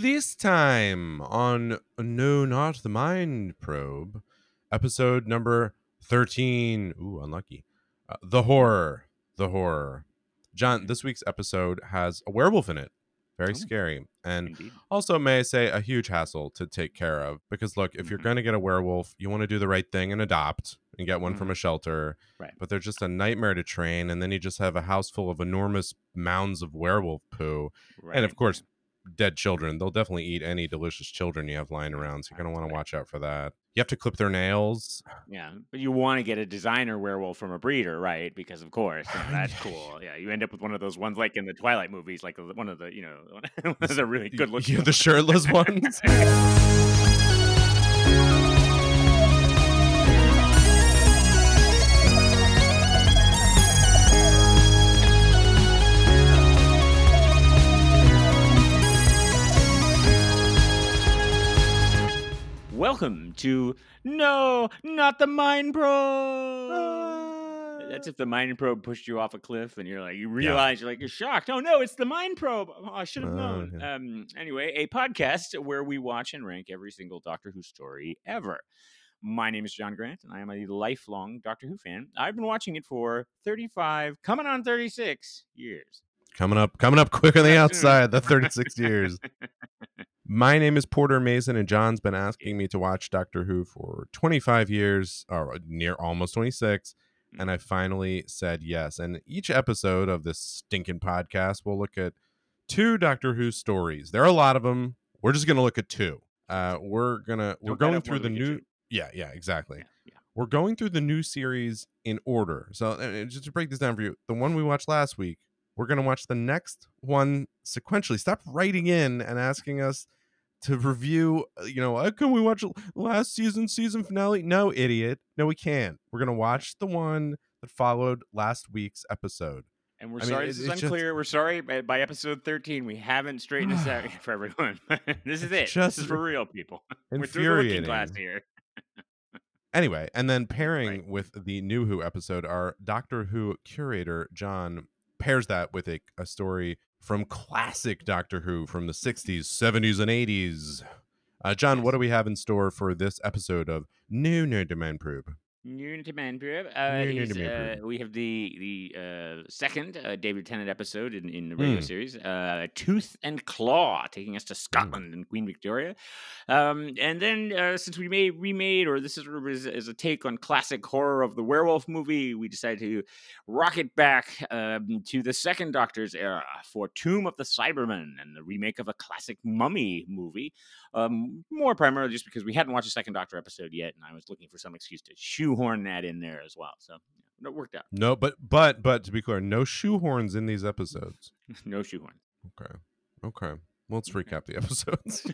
this time on No Not the Mind Probe, episode number 13. Ooh, unlucky. Uh, the horror. The horror. John, this week's episode has a werewolf in it. Very Oh. scary. And Indeed. also, may I say, a huge hassle to take care of. Because, look, if you're Mhm. going to get a werewolf, you want to do the right thing and adopt and get one from a shelter. Right. But they're just a nightmare to train. And then you just have a house full of enormous mounds of werewolf poo. And of course, dead children. They'll definitely eat any delicious children you have lying around. So you're going to want to watch out for that. You have to clip their nails. Yeah, but you want to get a designer werewolf from a breeder, right? Because of course, that's cool. Yeah, you end up with one of those ones like in the Twilight movies, like one of the you know, one of the really good looking. Yeah, the shirtless ones. Welcome to no, not the Mind Probe. That's if the Mind Probe pushed you off a cliff and you're like, you realize you're like, you're shocked. Oh no, it's the Mind Probe. Oh, I should have Oh, known. yeah. Um, anyway, a podcast where we watch and rank every single Doctor Who story ever. My name is John Grant, and I am a lifelong Doctor Who fan. I've been watching it for 35, coming on 36 years. coming up, coming up quick on the outside. The 36 years. My name is Porter Mason, and John's been asking me to watch Doctor Who for 25 years, or near almost 26. And I finally said yes. And each episode of this stinking podcast, we'll look at two Doctor Who stories. There are a lot of them. We're just going to look at two. Uh, we're gonna we're Don't going through the than we can new. Yeah, yeah, exactly. Yeah, yeah. We're going through the new series in order. So uh, just to break this down for you, the one we watched last week, we're going to watch the next one sequentially. Stop writing in and asking us to review, uh, you know, uh, can we watch last season season finale? No, idiot. No, we can't. We're going to watch the one that followed last week's episode. And we're I sorry it- this is it's just- unclear. We're sorry by, by episode 13 we haven't straightened this out for everyone. this is it. It's this is just for real people. We're through the looking Infuriating. glass here. Anyway, and then pairing Right. with the new Who episode, our Doctor Who curator, John, pairs that with a, a story from classic Doctor Who from the 60s, 70s, and 80s. Uh, John, what do we have in store for this episode of New Nerd Demand Probe? Unity Man Probe. Uh, is, Man uh, we have the the uh, second uh, David Tennant episode in, in the radio Mm. series, uh, Tooth and Claw, taking us to Scotland and Queen Victoria. Um, and then, uh, since we made remade, or this is, is, is a take on classic horror of the werewolf movie, we decided to rocket back um, to the second Doctor's era for Tomb of the Cybermen and the remake of a classic Mummy movie. Um, more primarily just because we hadn't watched a second Doctor episode yet, and I was looking for some excuse to shoehorn that in there as well. So yeah, it worked out. No, but but but to be clear, no shoehorns in these episodes. no shoehorn. Okay. Okay. Well, let's recap the episodes.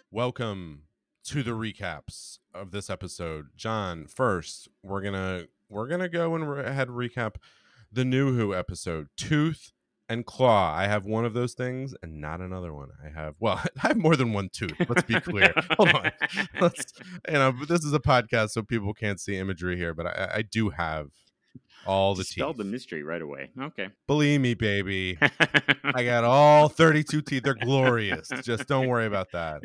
Welcome to the recaps of this episode. John, first, we're going to we're going to go and re- ahead recap the new Who episode, Tooth and Claw. I have one of those things and not another one. I have well, I have more than one tooth. Let's be clear. Hold on. Let's you know, this is a podcast so people can't see imagery here, but I, I do have all the teeth. the mystery right away. Okay. Believe me, baby. I got all 32 teeth. They're glorious. Just don't worry about that.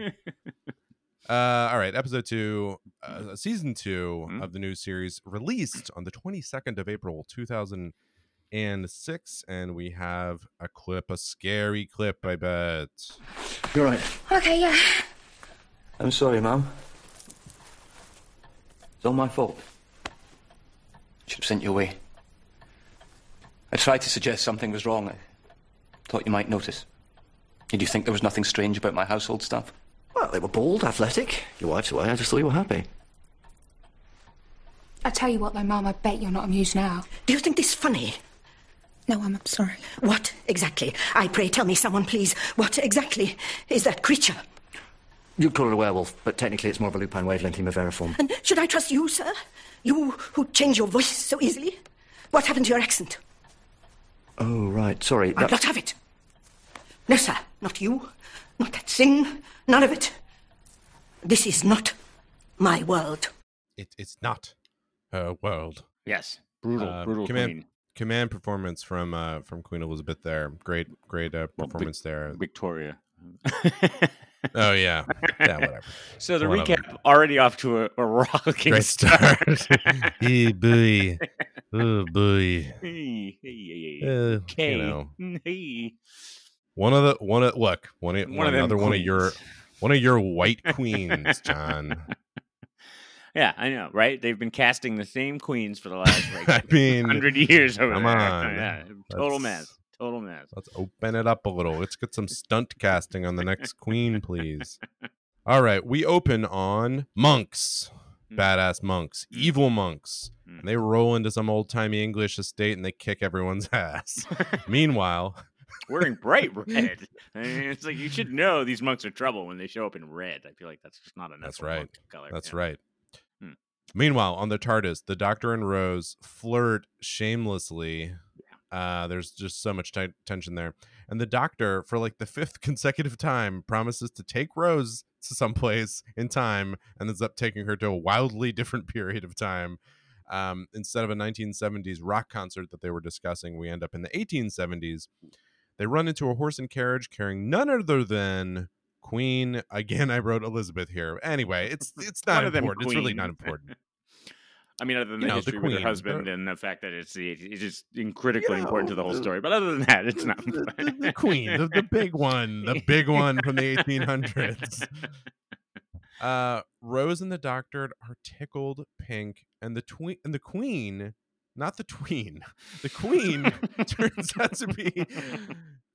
Uh, all right, episode two, uh, season 2 Mhm. of the new series released on the 22nd of April, 2006. And six, and we have a clip, a scary clip, I bet. You're right. Okay, yeah. I'm sorry, Mum. It's all my fault. Should have sent you away. I tried to suggest something was wrong. I thought you might notice. Did you think there was nothing strange about my household stuff? Well, they were bald, athletic. Your wife's away. I just thought you were happy. I tell you what, though, Mum, I bet you're not amused now. Do you think this funny? No, I'm sorry. What exactly? I pray tell me, someone, please. What exactly is that creature? You'd call it a werewolf, but technically it's more of a lupine wavelength haemovariform. And should I trust you, sir? You who change your voice so easily? What happened to your accent? Oh, right. Sorry. I'll that- not have it. No, sir. Not you. Not that thing. None of it. This is not my world. It, it's not her world. yes. Brutal, Uh, brutal come in. Queen. command performance from uh from Queen Elizabeth there. Great, great uh, Well, Vic- performance there. Victoria. Oh yeah, yeah, whatever. so the One of recap already off to a, a rocking Great start. start. hey boy, oh boy. hey, hey, hey, hey. Uh, Okay. You know, Hey. one of the one of look one of One another one of your one of your white queens, John. Yeah, I know, right? They've been casting the same queens for the last I mean, hundred years over come there. on. yeah, total mess, total mess. Let's open it up a little. Let's get some stunt casting on the next queen, please. All right, we open on monks, Mm. badass monks, Mm. evil monks. Mm. And they roll into some old timey English estate and they kick everyone's ass. Meanwhile, Wearing bright red. I mean, it's like you should know these monks are trouble when they show up in red. I feel like that's just not enough. That's right. Color. that's yeah. right. Meanwhile, on the TARDIS, the Doctor and Rose flirt shamelessly. Uh, there's just so much ti- tension there. And the Doctor, for like the fifth consecutive time, promises to take Rose to someplace in time and ends up taking her to a wildly different period of time. Um, instead of a 1970s rock concert that they were discussing, we end up in the 1870s. They run into a horse and carriage carrying none other than Queen. Again, I wrote Elizabeth here. Anyway, it's it's not important. It's really not important. I mean, other than You the know, the history with her husband the- and the fact that it's the it's just critically important to the whole know, story. But other than that, it's not. the, the- the queen, the, the big one, the big one from the 1800s. Uh, Rose and the Doctor are tickled pink, and the tween and the Queen, not the tween, the Queen turns out to be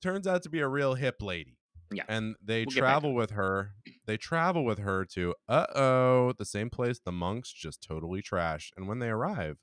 turns out to be a real hip lady. Yeah. and they We'll get back to travel with her. They travel with her to uh oh, the same place the monks just totally trashed. And when they arrive,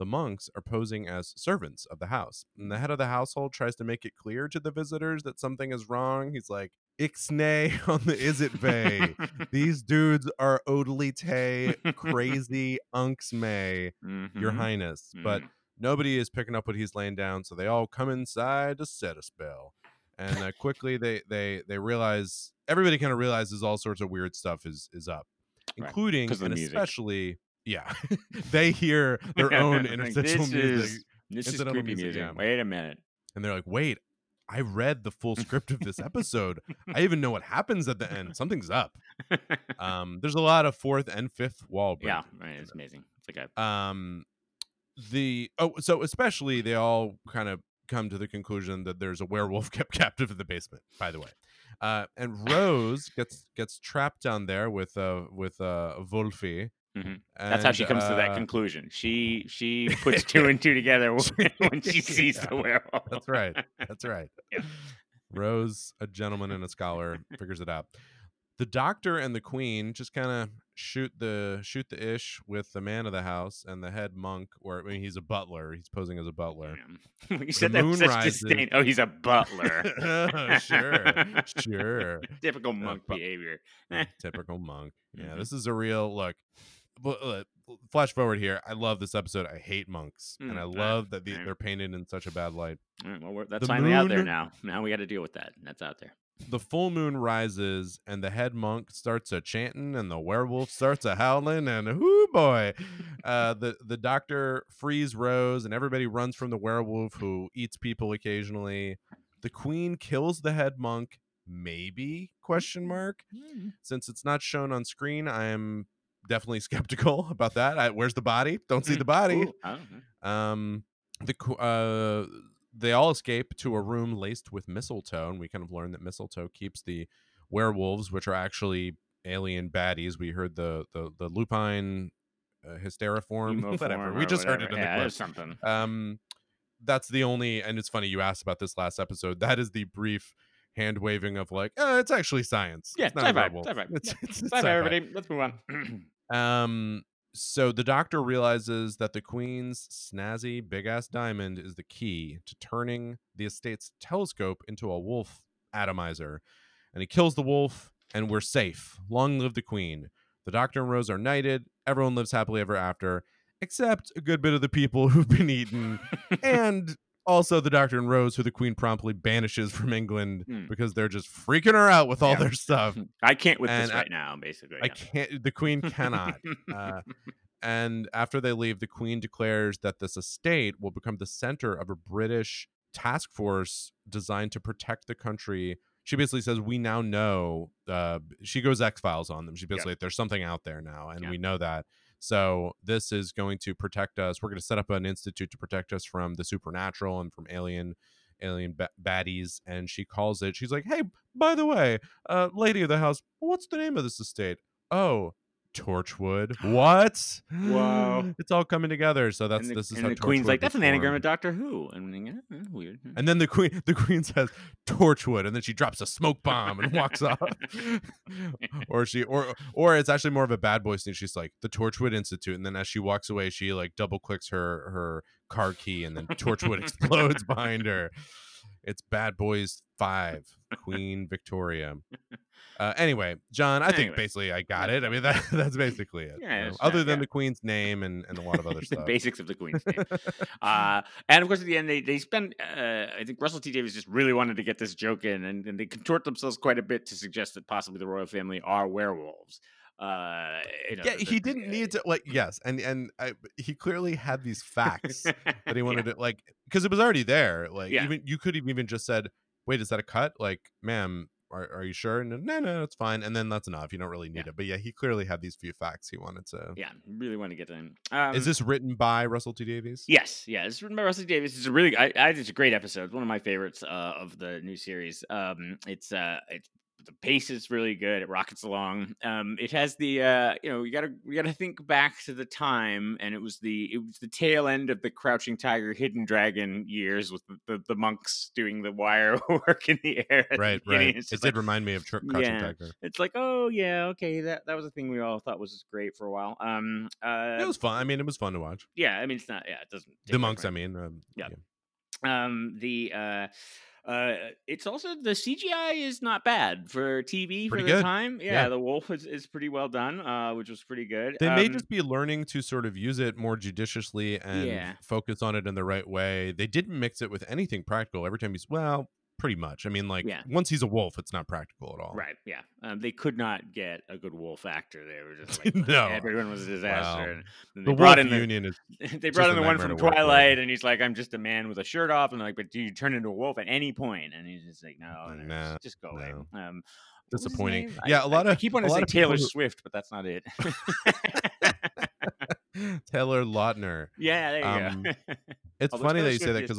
the monks are posing as servants of the house. And the head of the household tries to make it clear to the visitors that something is wrong. He's like, Ixnay on the is it bay. These dudes are odely tay, crazy unks may, your Mhm. highness. But Mhm. nobody is picking up what he's laying down, so they all come inside to set a spell. And uh, quickly they they they realize everybody kind of realizes all sorts of weird stuff is is up, Right, including the and especially yeah, they hear their own this music, Is, this is creepy music, music. yeah. Wait a minute. and they're like, "Wait, I read the full script of this episode. I even know what happens at the end. Something's up." Um, there's a lot of fourth and fifth wall breaking. yeah, right, it's amazing. It's like a um the oh so especially they all kind of come to the conclusion that there's a werewolf kept captive in the basement by the way uh and rose gets gets trapped down there with uh with uh wolfie Mhm. That's how she comes to that uh, conclusion. She she puts two and two together when, when she sees the werewolf. that's right that's right Yeah. rose a gentleman and a scholar figures it out the doctor and the queen just kind of shoot the shoot the ish with the man of the house and the head monk or I mean, he's a butler he's posing as a butler you said that moon with such rises. disdain. Oh, he's a butler. sure sure Typical monk bu- behavior. typical monk. Yeah, Mhm. this is a real look. uh, Flash forward here. I love this episode. I hate monks, and Mm, I ah, love that the, right. they're painted in such a bad light. Right, well, we're, that's The finally out there now. Now we got to deal with that. That's out there. The full moon rises, and the head monk starts a chanting, and the werewolf starts a howling, and whoo boy, uh, the the doctor frees Rose, and everybody runs from the werewolf who eats people occasionally. The queen kills the head monk, maybe question mark. since it's not shown on screen, I am definitely skeptical about that. I, where's the body? Don't see the body. Ooh, I don't know. Um, the uh, they all escape to a room laced with mistletoe, and we kind of learn that mistletoe keeps the werewolves, which are actually alien baddies. We heard the the the lupine uh, hysteriform, Emo whatever. We just heard it whatever. in the yeah, clip. something. Um, that's the only, and it's funny you asked about this last episode. That is the brief hand waving of like, oh, it's actually science. Yeah, it's not sci-fi, sci-fi. It's, Yeah, it's, it's Bye, bye, sci-fi. everybody. Let's move on. Um, so the doctor realizes that the queen's snazzy big ass diamond is the key to turning the estate's telescope into a wolf atomizer, and he kills the wolf, and we're safe. Long live the queen. The doctor and Rose are knighted. Everyone lives happily ever after, except a good bit of the people who've been eaten, and also the doctor and Rose, who the queen promptly banishes from England Hmm. because they're just freaking her out with all Yeah. their stuff. I can't with this And I- right now, basically. I yeah. can't. The queen cannot. uh, and after they leave, the queen declares that this estate will become the center of a British task force designed to protect the country. She basically says, "We now know." Uh, she goes X Files on them. She basically, like, there's something out there now, and Yeah. we know that. So this is going to protect us. We're going to set up an institute to protect us from the supernatural and from alien alien baddies. And she calls it. She's like, "Hey, by the way, uh, lady of the house, what's the name of this estate?" Oh, Torchwood. What? Wow. It's all coming together. So that's the, this is and how the queen's like, that's an anagram of Doctor Who. And I'm "Eh, eh, weird. eh." And then the queen, the queen says Torchwood, and then she drops a smoke bomb and walks off. or she, or or it's actually more of a bad boy scene. She's like the Torchwood Institute, and then as she walks away, she like double clicks her her car key, and then Torchwood explodes behind her. It's Bad Boys Five, Queen Victoria. Uh, anyway, John, I think basically I got it. I mean, that that's basically it. Yeah, you know, other not- than yeah. the queen's name and, and a lot of other the stuff. basics of the queen's name. uh, and of course, at the end, they they spend. Uh, I think Russell T Davies just really wanted to get this joke in, and, and they contort themselves quite a bit to suggest that possibly the royal family are werewolves. Uh, you know, yeah, the- he didn't need to like yes, and and I, he clearly had these facts that he wanted to like because it was already there. Like Yeah. even you could have even just said, "Wait, is that a cut?" Like, "Ma'am, are, are you sure?" And no, no, it's fine. And then that's enough. You don't really need Yeah. it. But yeah, he clearly had these few facts he wanted to. Yeah, really want to get in. Um, is this written by Russell T Davies? Yes, yeah, it's written by Russell Davies. It's a really, I, I it's a great episode. It's one of my favorites uh, of the new series. Um, it's uh, it's the pace is really good. It rockets along. Um, it has the, uh, you know, you gotta you gotta think back to the time, and it was the it was the tail end of the Crouching Tiger, Hidden Dragon years with the, the, the monks doing the wire work in the air. at the Right, right. It just did remind me of Crouching Yeah. Tiger. it's like, oh yeah, okay, that that was a thing we all thought was great for a while. Um, uh, it was fun. I mean, it was fun to watch. yeah, I mean, it's not, yeah, it doesn't. The monks, from I mean. Um, Yeah. um the uh uh it's also the cgi is not bad for tv for the good. time yeah, Yeah. the wolf is, is pretty well done uh which was pretty good They may Um, just be learning to sort of use it more judiciously and Yeah. focus on it in the right way. They didn't mix it with anything practical. Every time he's well, pretty much. I mean, like Yeah. once he's a wolf, it's not practical at all. right yeah um they could not get a good wolf actor they were just like No. everyone was a disaster Wow. and then The they brought wolf in the, union is they brought in the one from. Twilight, and he's like, "I'm just a man with a shirt off," and they're like, "But do you turn into a wolf at any point?" And he's just like, "No, no, just, just go away." Um, what was his disappointing. Yeah, I- a lot I- I of keep wanting a to say people Taylor Swift, but that's not it. Taylor Lautner. yeah, there you Um, go. It's Although funny Taylor that you say that because.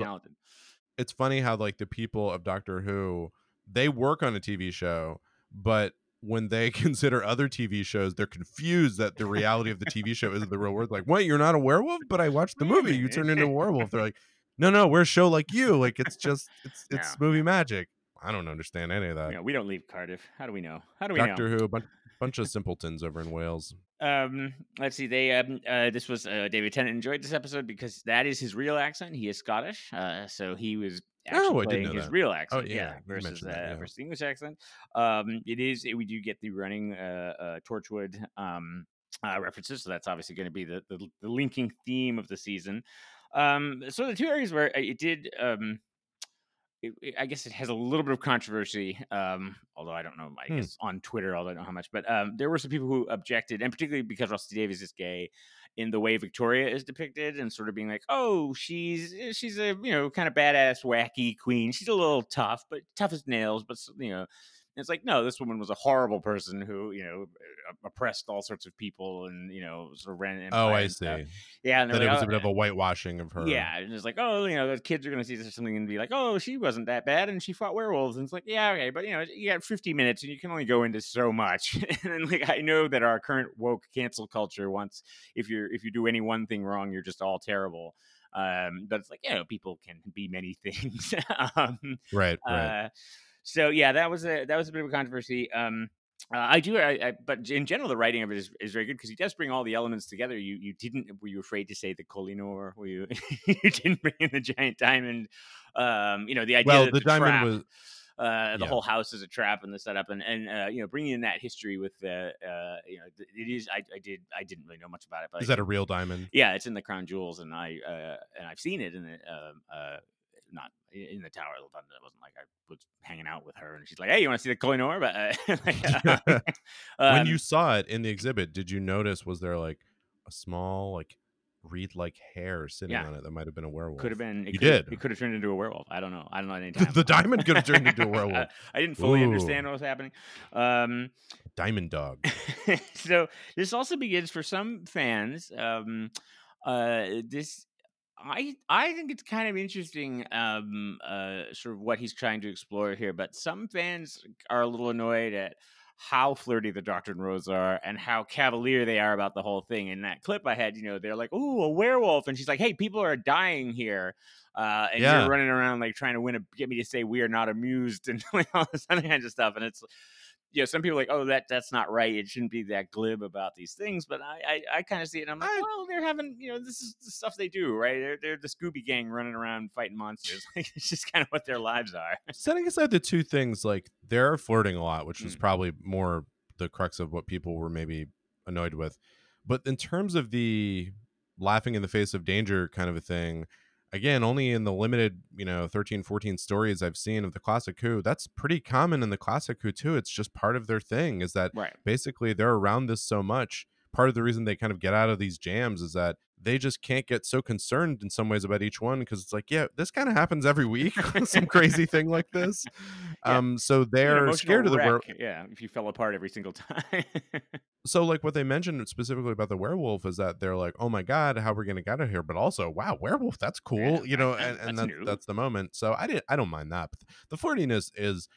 It's funny how like the people of Doctor Who they work on a TV show, but when they consider other TV shows, they're confused that the reality of the TV show isn't the real world. Like, what? You're not a werewolf? But I watched the movie. You turned into a werewolf. They're like, no, no, we're a show like you. Like, it's just it's it's movie magic. I don't understand any of that. Yeah, we don't leave Cardiff. How do we know? How do we Doctor know? Who, a bunch, bunch of simpletons over in Wales. Um, let's see. They um, uh, this was uh, David Tennant enjoyed this episode because that is his real accent. He is Scottish, uh, so he was actually Oh, playing his that. real accent. yeah, yeah, versus uh, that, yeah. versus the English accent. Um, it is we do get the running uh, uh Torchwood um uh, references, so that's obviously going to be the, the the linking theme of the season. Um, so the two areas where it did um it, it- I guess it has a little bit of controversy. Um, although I don't know, I Hmm. guess on Twitter, although I don't know how much, but um, there were some people who objected, and particularly because Russell T Davies is gay, in the way Victoria is depicted, and sort of being like, oh, she's eh, she's a you know kind of badass, wacky queen. She's a little tough, but tough as nails, but you know. It's like no, this woman was a horrible person who, you know, oppressed all sorts of people and you know sort of ran. an Oh, I and stuff. see. Yeah, and That it was a "Oh, bit of a whitewashing of her. yeah, and it's like, oh, you know, the kids are going to see this or something and be like, oh, she wasn't that bad and she fought werewolves. And it's like, yeah, okay, but you know, you got 50 minutes and you can only go into so much. and then, like, I know that our current woke cancel culture wants if you're if you do any one thing wrong, you're just all terrible. Um, but it's like, you know, people can be many things. um, Right, right. uh, so yeah, that was a that was a bit of a controversy. Um, uh, I do, I, I, but in general, the writing of it is, is very good because he does bring all the elements together. You you didn't were you afraid to say the Koh-i-Noor? Were you you didn't bring in the giant diamond? Um, you know the idea well, that the, diamond trap, was uh, the yeah. whole house is a trap and the setup and and uh, you know bringing in that history with the uh, you know it is I, I did I didn't really know much about it but is that a real diamond? yeah, it's in the crown jewels, and I uh, and I've seen it and the um, uh, not in the Tower of London. It wasn't like I was hanging out with her and she's like, "Hey, you want to see the Koh-i-Noor?" But uh, uh, when um, you saw it in the exhibit, did you notice was there like a small like reed like hair sitting Yeah. on it that might have been a werewolf. Could have been. It You did. It could have turned into a werewolf. I don't know. I don't know any time. the diamond could have turned into a werewolf. I didn't fully Ooh. understand what was happening. Um, Diamond dog. so this also begins for some fans. Um, uh, this I I think it's kind of interesting. Um, uh, sort of what he's trying to explore here, but some fans are a little annoyed at how flirty the Doctor and Rose are and how cavalier they are about the whole thing. In that clip I had, you know, they're like, "Ooh, a werewolf," and she's like, "Hey, people are dying here." Uh, and Yeah. you're running around like trying to win a get me to say we are not amused and all this other kinds of stuff. And it's you know, some people are like, oh, that that's not right. It shouldn't be that glib about these things. But I I, I kind of see it. And I'm like, well, they're having you know, this is the stuff they do, right? They're they're the Scooby Gang running around fighting monsters. Like it's just kind of what their lives are. Setting aside the two things, like they're flirting a lot, which was Mm. probably more the crux of what people were maybe annoyed with. But in terms of the laughing in the face of danger kind of a thing, again, only in the limited, you know, 13, 14 stories I've seen of the classic Who, that's pretty common in the classic Who too. It's just part of their thing is that Right. basically they're around this so much. Part of the reason they kind of get out of these jams is that they just can't get so concerned in some ways about each one because it's like, yeah, this kind of happens every week, some crazy thing like this. Yeah. Um, so they're scared of the were- wreck, Yeah, if you fell apart every single time. so like what they mentioned specifically about the werewolf is that they're like, oh my god, how we're gonna get out of here? But also, wow, werewolf, that's cool, Yeah, you know, and, and that's that, that's the moment. So I didn't, I don't mind that. But the flirtiness is,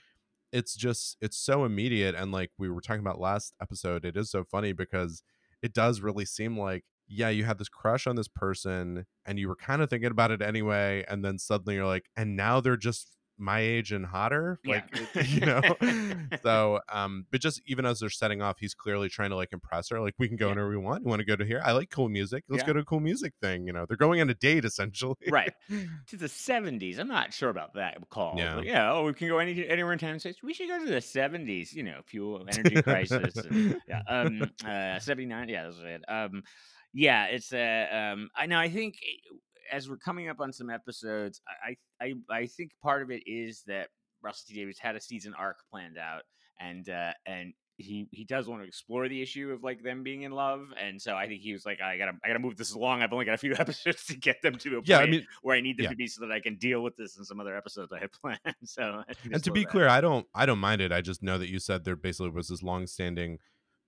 it's just, it's so immediate, and like we were talking about last episode, it is so funny because it does really seem like. Yeah, you had this crush on this person and you were kind of thinking about it anyway. And then suddenly you're like, and now they're just my age and hotter. Yeah. Like, you know? so um but just even as they're setting off he's clearly trying to like impress her like we can go Yeah. whenever we want you want to go to here i like cool music let's Yeah. go to a cool music thing you know they're going on a date essentially right. To the seventies. I'm not sure about that call. Yeah. But yeah, oh, we can go any, anywhere in town and we should go to the seventies, you know, fuel energy crisis. and- yeah. Um uh seventy nine, yeah, that's it. Um yeah, it's uh um I know I think eh, as we're coming up on some episodes, I I I, think part of it is that Russell T Davies had a season arc planned out and uh and he he does want to explore the issue of like them being in love and so i think he was like i gotta i gotta move this along i've only got a few episodes to get them to a yeah i mean where I need them Yeah. to be so that I can deal with this in some other episodes I had planned. So, and to be that. clear i don't i don't mind it i just know that you said there basically was this long standing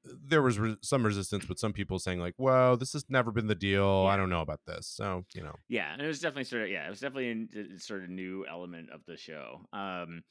there was re- some resistance with some people saying like whoa this has never been the deal. I don't know about this. So you know. Yeah, and it was definitely sort of yeah, it was definitely a sort of new element of the show. Um,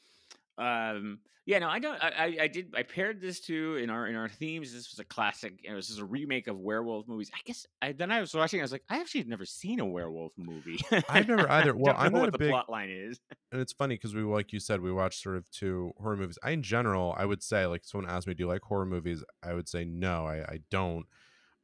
um, yeah, no, I don't. I, I, I did. I paired this to in our in our themes. This was a classic. Know, this is a remake of werewolf movies. I guess. I, then I was watching. I was like, I actually have never seen a werewolf movie. I've never either. Well, I'm know not what the big- plot line is. and it's funny because we like you said we watched sort of two horror movies i in general i would say like someone asked me do you like horror movies i would say no i, I don't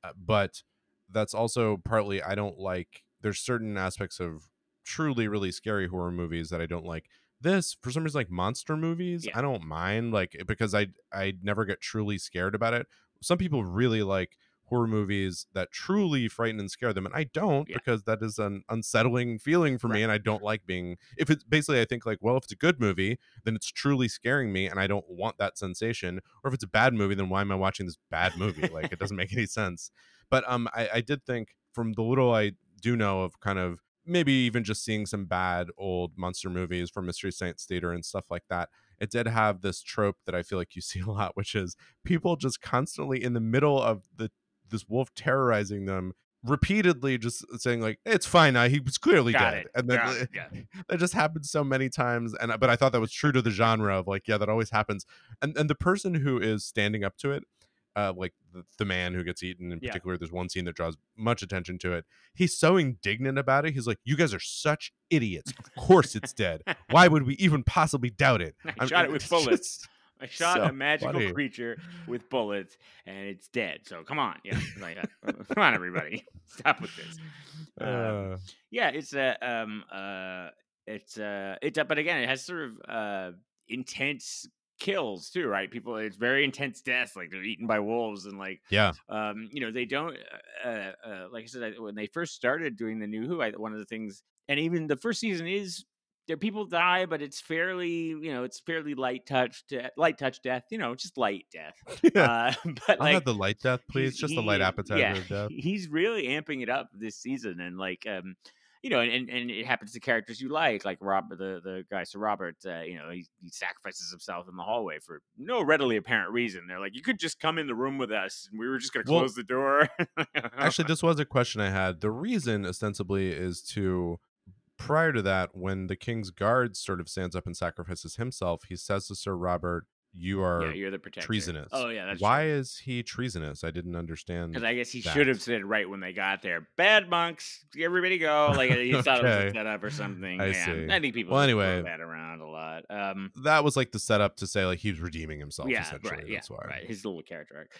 uh, but that's also partly i don't like there's certain aspects of truly really scary horror movies that i don't like this for some reason like monster movies Yeah. i don't mind like because i i never get truly scared about it some people really like horror movies that truly frighten and scare them and i don't Yeah. because that is an unsettling feeling for me and i don't like being if it's basically i think like well if it's a good movie then it's truly scaring me and i don't want that sensation or if it's a bad movie then why am i watching this bad movie like it doesn't make any sense but um i, I did think from the little i do know of kind of maybe even just seeing some bad old monster movies from mystery science theater and stuff like that it did have this trope that i feel like you see a lot which is people just constantly in the middle of the this wolf terrorizing them repeatedly just saying like it's fine now he was clearly Got dead it. and then it. Yeah. that just happened so many times and uh, but i thought that was true to the genre of like yeah that always happens and and the person who is standing up to it uh like the, the man who gets eaten in Yeah. particular there's one scene that draws much attention to it he's so indignant about it he's like you guys are such idiots of course it's dead why would we even possibly doubt it I shot it with bullets. just- I shot So a magical funny. creature with bullets, and it's dead. So come on, yeah, like, uh, come on, everybody, stop with this. Um, uh, yeah, it's a um uh it's a, it's uh, but again, it has sort of uh intense kills too, right? People, it's very intense deaths, like they're eaten by wolves, and like yeah um you know they don't uh, uh like I said I, when they first started doing the new Who, I, one of the things, and even the first season is there people die, but it's fairly, you know, it's fairly light touch, de- light touch death. You know, just light death. yeah. Uh, but I'll like, the light death, please. Just the light he- appetizer yeah, death. He's really amping it up this season, and like, um, you know, and, and it happens to characters you like, like Rob, the the guy, Sir Robert. Uh, you know, he, he sacrifices himself in the hallway for no readily apparent reason. They're like, you could just come in the room with us, and we were just gonna Well, close the door. Actually, this was a question I had. The reason, ostensibly, is to prior to that, when the king's guard sort of stands up and sacrifices himself, he says to Sir Robert, "You are yeah, you're the protector. treasonous." Oh yeah, that's Why is he treasonous? I didn't understand. Because I guess he that. should have said right when they got there, "Bad monks, everybody go!" Like he thought it was a setup or something. I yeah, see. I think people Well, anyway. that around a lot. Um, That was like the setup to say like he was redeeming himself. yeah, essentially. right. Yeah, That's why right. His little character arc.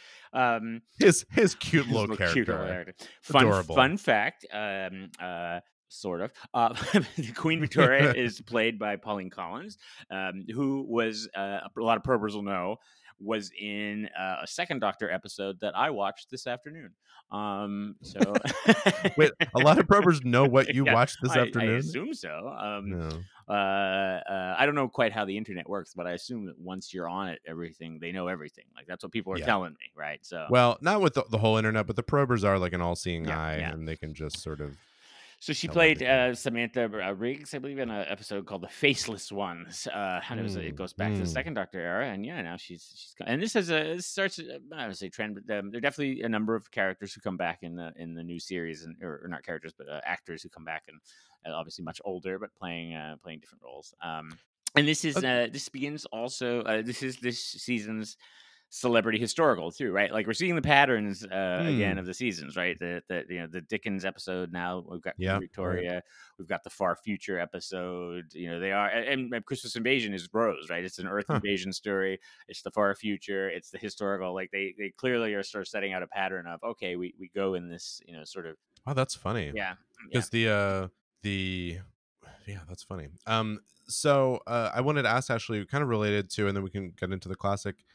Um, his his cute his little little character. cute little character. Fun, Adorable. fun fact. Um, uh, sort of. Uh, Queen Victoria is played by Pauline Collins, um, who was uh, a lot of probers will know was in uh, a second Doctor episode that I watched this afternoon. Um, so Wait, a lot of probers know what you Yeah, watched this I, I assume so. Um, no. uh, uh, I don't know quite how the internet works, but I assume that once you're on it, everything they know everything. Like that's what people are Yeah. telling me, right? So, Well, not with the, the whole internet, but the probers are like an all-seeing Yeah, eye, and they can just sort of. So she played uh, Samantha uh, Briggs, I believe, in an episode called "The Faceless Ones," uh, and it was Mm, it goes back to the mm. second Doctor era, and yeah, now she's she's and this has a this starts uh, I would say trend, but um, there are definitely a number of characters who come back in the in the new series, and or, or not characters, but uh, actors who come back and uh, obviously much older, but playing uh, playing different roles. Um, and this is uh, this begins also. Uh, this is this season's celebrity historical too, right? Like we're seeing the patterns uh, again Hmm. of the seasons, right? The, the you know the Dickens episode now we've got Yeah, right. Victoria, we've got the Far Future episode. You know they are and, and Christmas Invasion is Rose, right? It's an Earth Huh. invasion story. It's the Far Future. It's the historical. Like they they clearly are sort of setting out a pattern of okay, we we go in this you know sort of Oh, that's funny. yeah yeah because the uh the yeah that's funny um so uh i wanted to ask ashley kind of related to and then we can get into the classic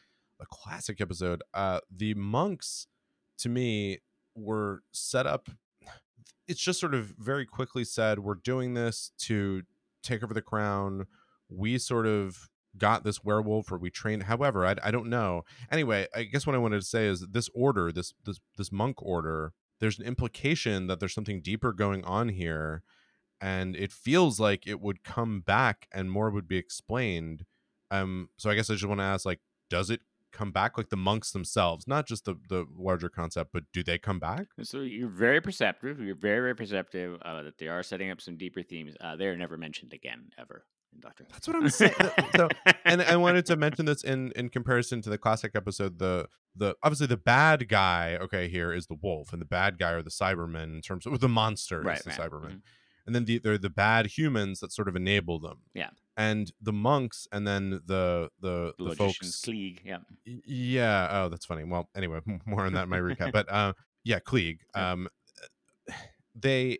the classic episode uh the monks to me were set up it's just sort of very quickly said we're doing this to take over the crown. We sort of got this werewolf or we trained however I, I don't know. Anyway i guess what i wanted to say is this order this this this monk order there's an implication that there's something deeper going on here and it feels like it would come back and more would be explained. Um so i guess i just want to ask like does it come back like the monks themselves not just the the larger concept but do they come back So you're very perceptive. You're very, very perceptive uh, that they are setting up some deeper themes. Uh, they are never mentioned again ever in Doctor. That's what I'm saying. so, and I wanted to mention this in in comparison to the classic episode. The the obviously the bad guy, okay, here is the wolf, and the bad guy are the Cybermen in terms of the monster right, is the right. Cybermen, mhm. And then the, they're the bad humans that sort of enable them. Yeah. and the monks, and then the the The the folks. Klieg, yeah. Yeah. Oh, that's funny. Well, anyway, more on that in my recap. But uh, yeah, Klieg. Yeah. Um, they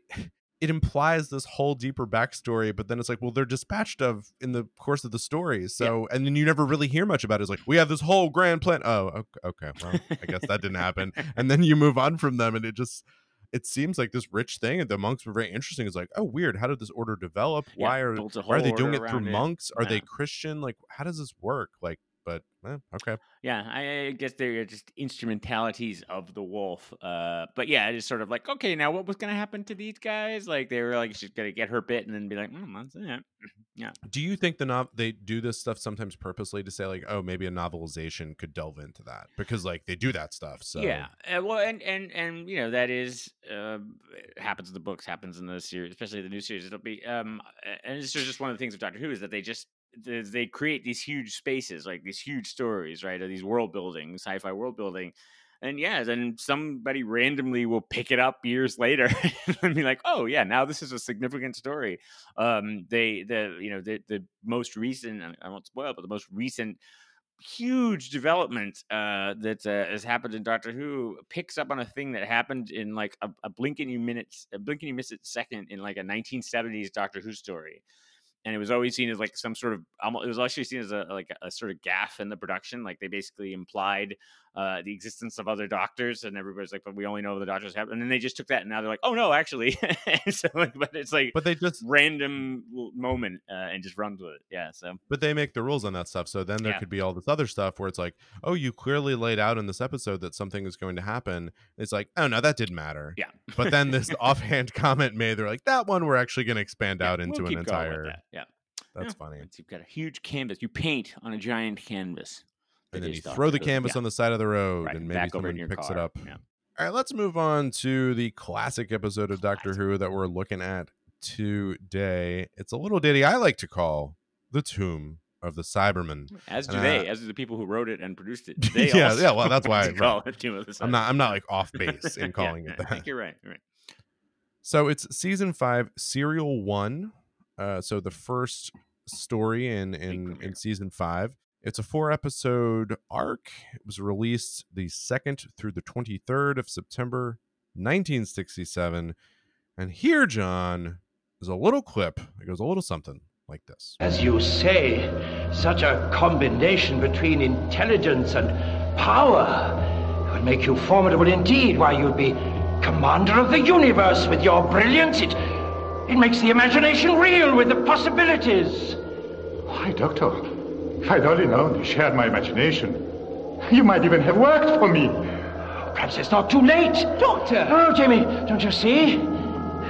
it implies this whole deeper backstory, but then it's like, well, they're dispatched of in the course of the story. So, and then you never really hear much about it. It's like we have this whole grand plan. Oh, ok- okay. Well, I guess that didn't happen. And then you move on from them, and it just it seems like this rich thing. And the monks were very interesting. It's like, oh, weird. How did this order develop? Yeah, Why are why are they doing it through it. monks? Are they Christian? Like, how does this work? Like, but eh, okay. Yeah, I I guess they're just instrumentalities of the wolf. Uh, but yeah, it is sort of like, okay, now what was going to happen to these guys? Like they were like, she's going to get her bit and then be like, mm, that's it. Yeah. Do you think the nov they do this stuff sometimes purposely to say like, oh, maybe a novelization could delve into that because like they do that stuff. So Yeah, uh, well, and and and you know that is uh, happens in the books, happens in the series, especially the new series. It'll be um, and this is just one of the things of Doctor Who is that they just they, create these huge spaces, like these huge stories, right? Or these world building, sci-fi world building. And yeah, then somebody randomly will pick it up years later and be like, "Oh yeah, now this is a significant story." Um, they the you know the the most recent I won't spoil, but the most recent huge development uh, that uh, has happened in Doctor Who picks up on a thing that happened in like a, a blink and you minutes, a blink and you miss it second in like a 1970s Doctor Who story. And it was always seen as like some sort of almost, it was actually seen as a like a sort of gaff in the production like they basically implied uh the existence of other doctors and everybody's like but we only know the doctors have and then they just took that and now they're like oh no actually so like but it's like But they just random moment uh, and just runs with it yeah so but they make the rules on that stuff. So then there Yeah. could be all this other stuff where it's like, oh, you clearly laid out in this episode that something is going to happen. It's like, oh no, that didn't matter. yeah But then this offhand comment made, they're like, that one we're actually going to expand Yeah, out into we'll an keep going with entire. That, yeah That's Yeah. funny. You've got a huge canvas you paint on a giant canvas And then you throw the canvas Yeah, on the side of the road, right, and maybe back someone picks it up. yeah. All right, let's move on to the classic episode of Doctor Who that we're looking at today. It's a little ditty I like to call The Tomb of the Cybermen. As do And, they, uh, as do the people who wrote it and produced it. They Yeah, also yeah, well, that's why I- call it Tomb of the I'm not I'm not like off base in Yeah, calling it that. I think you're right. You're right. So it's season five, serial one. Uh, so the first story in in in season five. It's a four episode arc. It was released the second through the twenty third of September, nineteen sixty seven. And here, John, is a little clip. It goes a little something like this. As you say, such a combination between intelligence and power would make you formidable indeed. Why, you'd be commander of the universe with your brilliance. It, it makes the imagination reel with the possibilities. Why, Doctor, if I'd only known you shared my imagination, you might even have worked for me. Perhaps it's not too late. Doctor! Oh, Jamie, don't you see?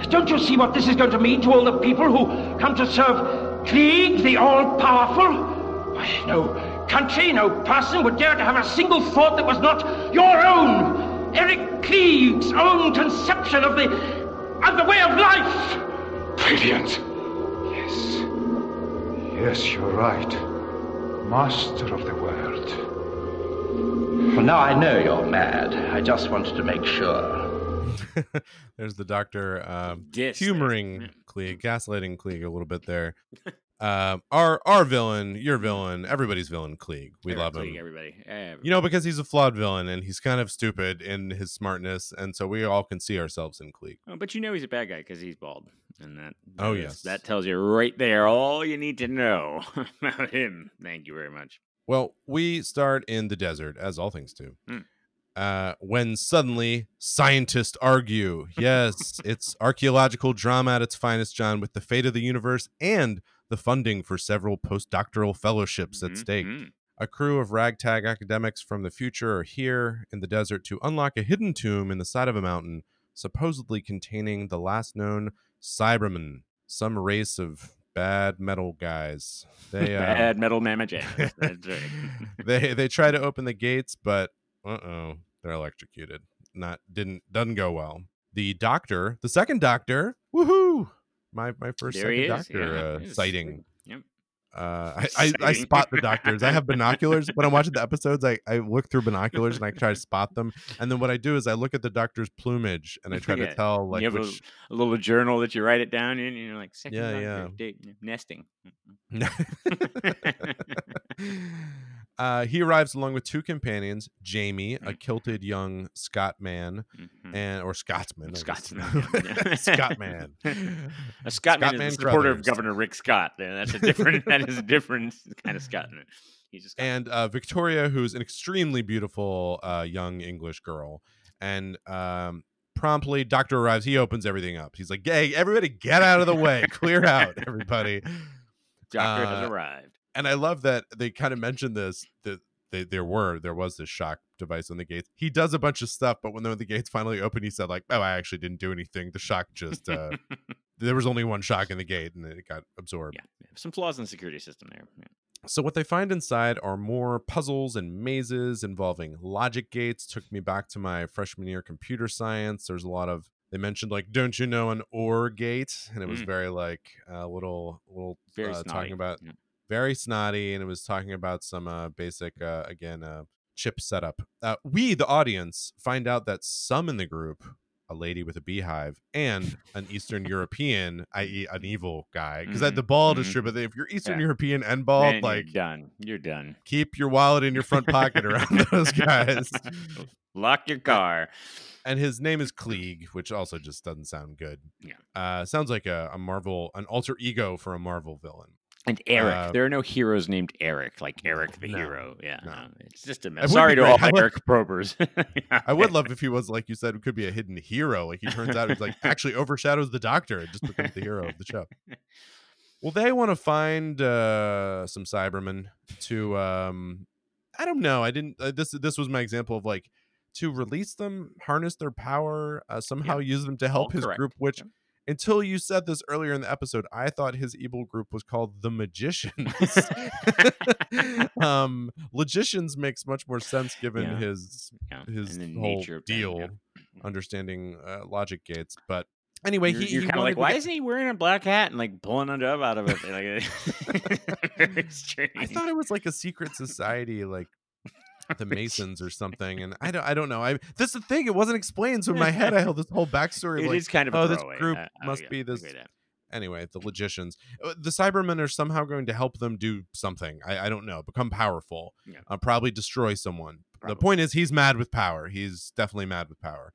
Don't you see what this is going to mean to all the people who come to serve Klieg, the all-powerful? Why, no country, no person would dare to have a single thought that was not your own. Eric Klieg's own conception of the... of the way of life. Brilliant. Yes. Yes, you're right. Master of the world. Well, now I know you're mad. I just wanted to make sure. There's the doctor um, Diss humoring Yeah. Klieg, gaslighting Klieg a little bit there. um, our our villain, your villain, everybody's villain, Klieg. We Eric love Klieg, him. Everybody. everybody. You know, because he's a flawed villain and he's kind of stupid in his smartness, and so we all can see ourselves in Klieg. Oh, but you know he's a bad guy because he's bald, and that. Oh, is- yes. that tells you right there all you need to know about him. Thank you very much. Well, we start in the desert, as all things do. Hmm. Uh, when suddenly scientists argue. Yes, it's archaeological drama at its finest, John, with the fate of the universe and the funding for several postdoctoral fellowships at Mhm, stake. mhm. A crew of ragtag academics from the future are here in the desert to unlock a hidden tomb in the side of a mountain, supposedly containing the last known Cybermen, some race of bad metal guys. They uh, Bad metal mama jam. That's right. they they try to open the gates, but uh oh, they're electrocuted. Not didn't doesn't go well. The doctor, the second doctor, woohoo! My my first there second doctor yeah. uh, sighting. Uh, I, I, I spot the doctors. I have binoculars. when I'm watching the episodes, I, I look through binoculars and I try to spot them. And then what I do is I look at the doctor's plumage and I try Yeah. to tell like you have which. a, a little journal that you write it down in, and you're like, second Yeah, doctor, yeah. date, nesting. uh, he arrives along with two companions, Jamie, a Mhm. kilted young Scot man, Mhm. and or Scotsman. Scotsman. Scotman. A Scottman Scottman is the supporter of Governor Rick Scott. That's a different. that is a different kind of Scottman. He's just and uh, Victoria, who's an extremely beautiful uh, young English girl, and um, promptly Doctor arrives. He opens everything up. He's like, "Hey, everybody, get out of the way! Clear out, everybody!" Doctor uh, has arrived. And I love that they kind of mentioned this that they, there were there was this shock device on the gates. He does a bunch of stuff, but when the, the gates finally open, he said like, "Oh, I actually didn't do anything. The shock just uh, there was only one shock in the gate, and it got absorbed." yeah, some flaws in the security system there. Yeah. So what they find inside are more puzzles and mazes involving logic gates. Took me back to my freshman year computer science. There's a lot of they mentioned like, don't you know an OR gate? And it was Mm. very like a little little Very uh, talking about Yeah. Very snotty, and it was talking about some uh, basic uh, again uh, chip setup. Uh, we the audience find out that some in the group a lady with a beehive, and an Eastern European, i.e., an evil guy. Because Mhm, the bald is mhm. true, but if you're Eastern Yeah. European and bald, Man, like you're done. You're done. keep your wallet in your front pocket around those guys. Lock your car. and his name is Klieg, which also just doesn't sound good. Yeah. Uh, sounds like a, a Marvel, an alter ego for a Marvel villain. And Eric. Uh, there are no heroes named Eric, like Eric the no, hero. Yeah, no. no, it's just a mess. Sorry to all my would- Eric probers. I would love if he was like you said, could be a hidden hero. Like he turns out he's like actually overshadows the Doctor and just becomes the hero of the show. Well, they want to find uh, some Cybermen to. Um, I don't know. I didn't. Uh, this this was my example of like to release them, harness their power, uh, somehow use them to help all his correct. group. Which Yeah. Until you said this earlier in the episode, I thought his evil group was called the Magicians. um, Logicians makes much more sense given Yeah. his Yeah, his whole nature of them, deal, yeah. understanding uh, logic gates. But anyway, you're, he, you're kind of like, why get- isn't he wearing a black hat and like pulling a dove out of it? Like. I thought it was like a secret society, like the Masons or something. And I don't, I don't know. I that's the thing; it wasn't explained. So in my head, I held this whole backstory. It like, is kind of a oh, this group I- must yeah, be this. agree with that. Anyway, the logicians, Uh, the Cybermen are somehow going to help them do something. I, I don't know, become powerful, Yeah. uh, probably destroy someone. The point is, he's mad with power. He's definitely mad with power.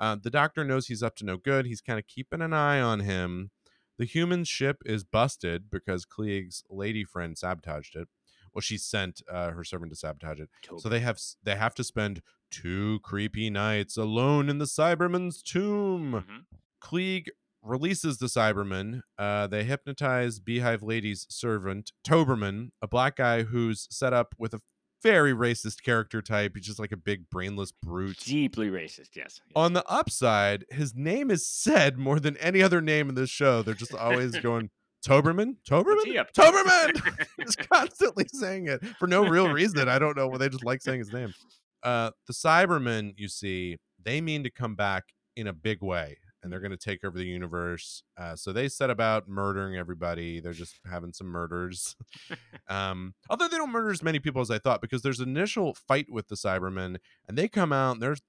Uh, the doctor knows he's up to no good. He's kind of keeping an eye on him. The human ship is busted because Klieg's lady friend sabotaged it. Well, she sent uh, her servant to sabotage it. So they have they have to spend two creepy nights alone in the Cyberman's tomb. Mhm. Klieg releases the Cyberman. Uh, they hypnotize Beehive Lady's servant, Toberman, a black guy who's set up with a very racist character type. He's just like a big brainless brute. Deeply racist, yes. yes. On the upside, his name is said more than any other name in this show. They're just always going, Toberman? Toberman? Toberman! just constantly saying it for no real reason. I don't know. They just like saying his name. Uh, the Cybermen, you see, they mean to come back in a big way and they're going to take over the universe. Uh, so they set about murdering everybody. They're just having some murders. um, although they don't murder as many people as I thought, because there's an initial fight with the Cybermen and they come out and there's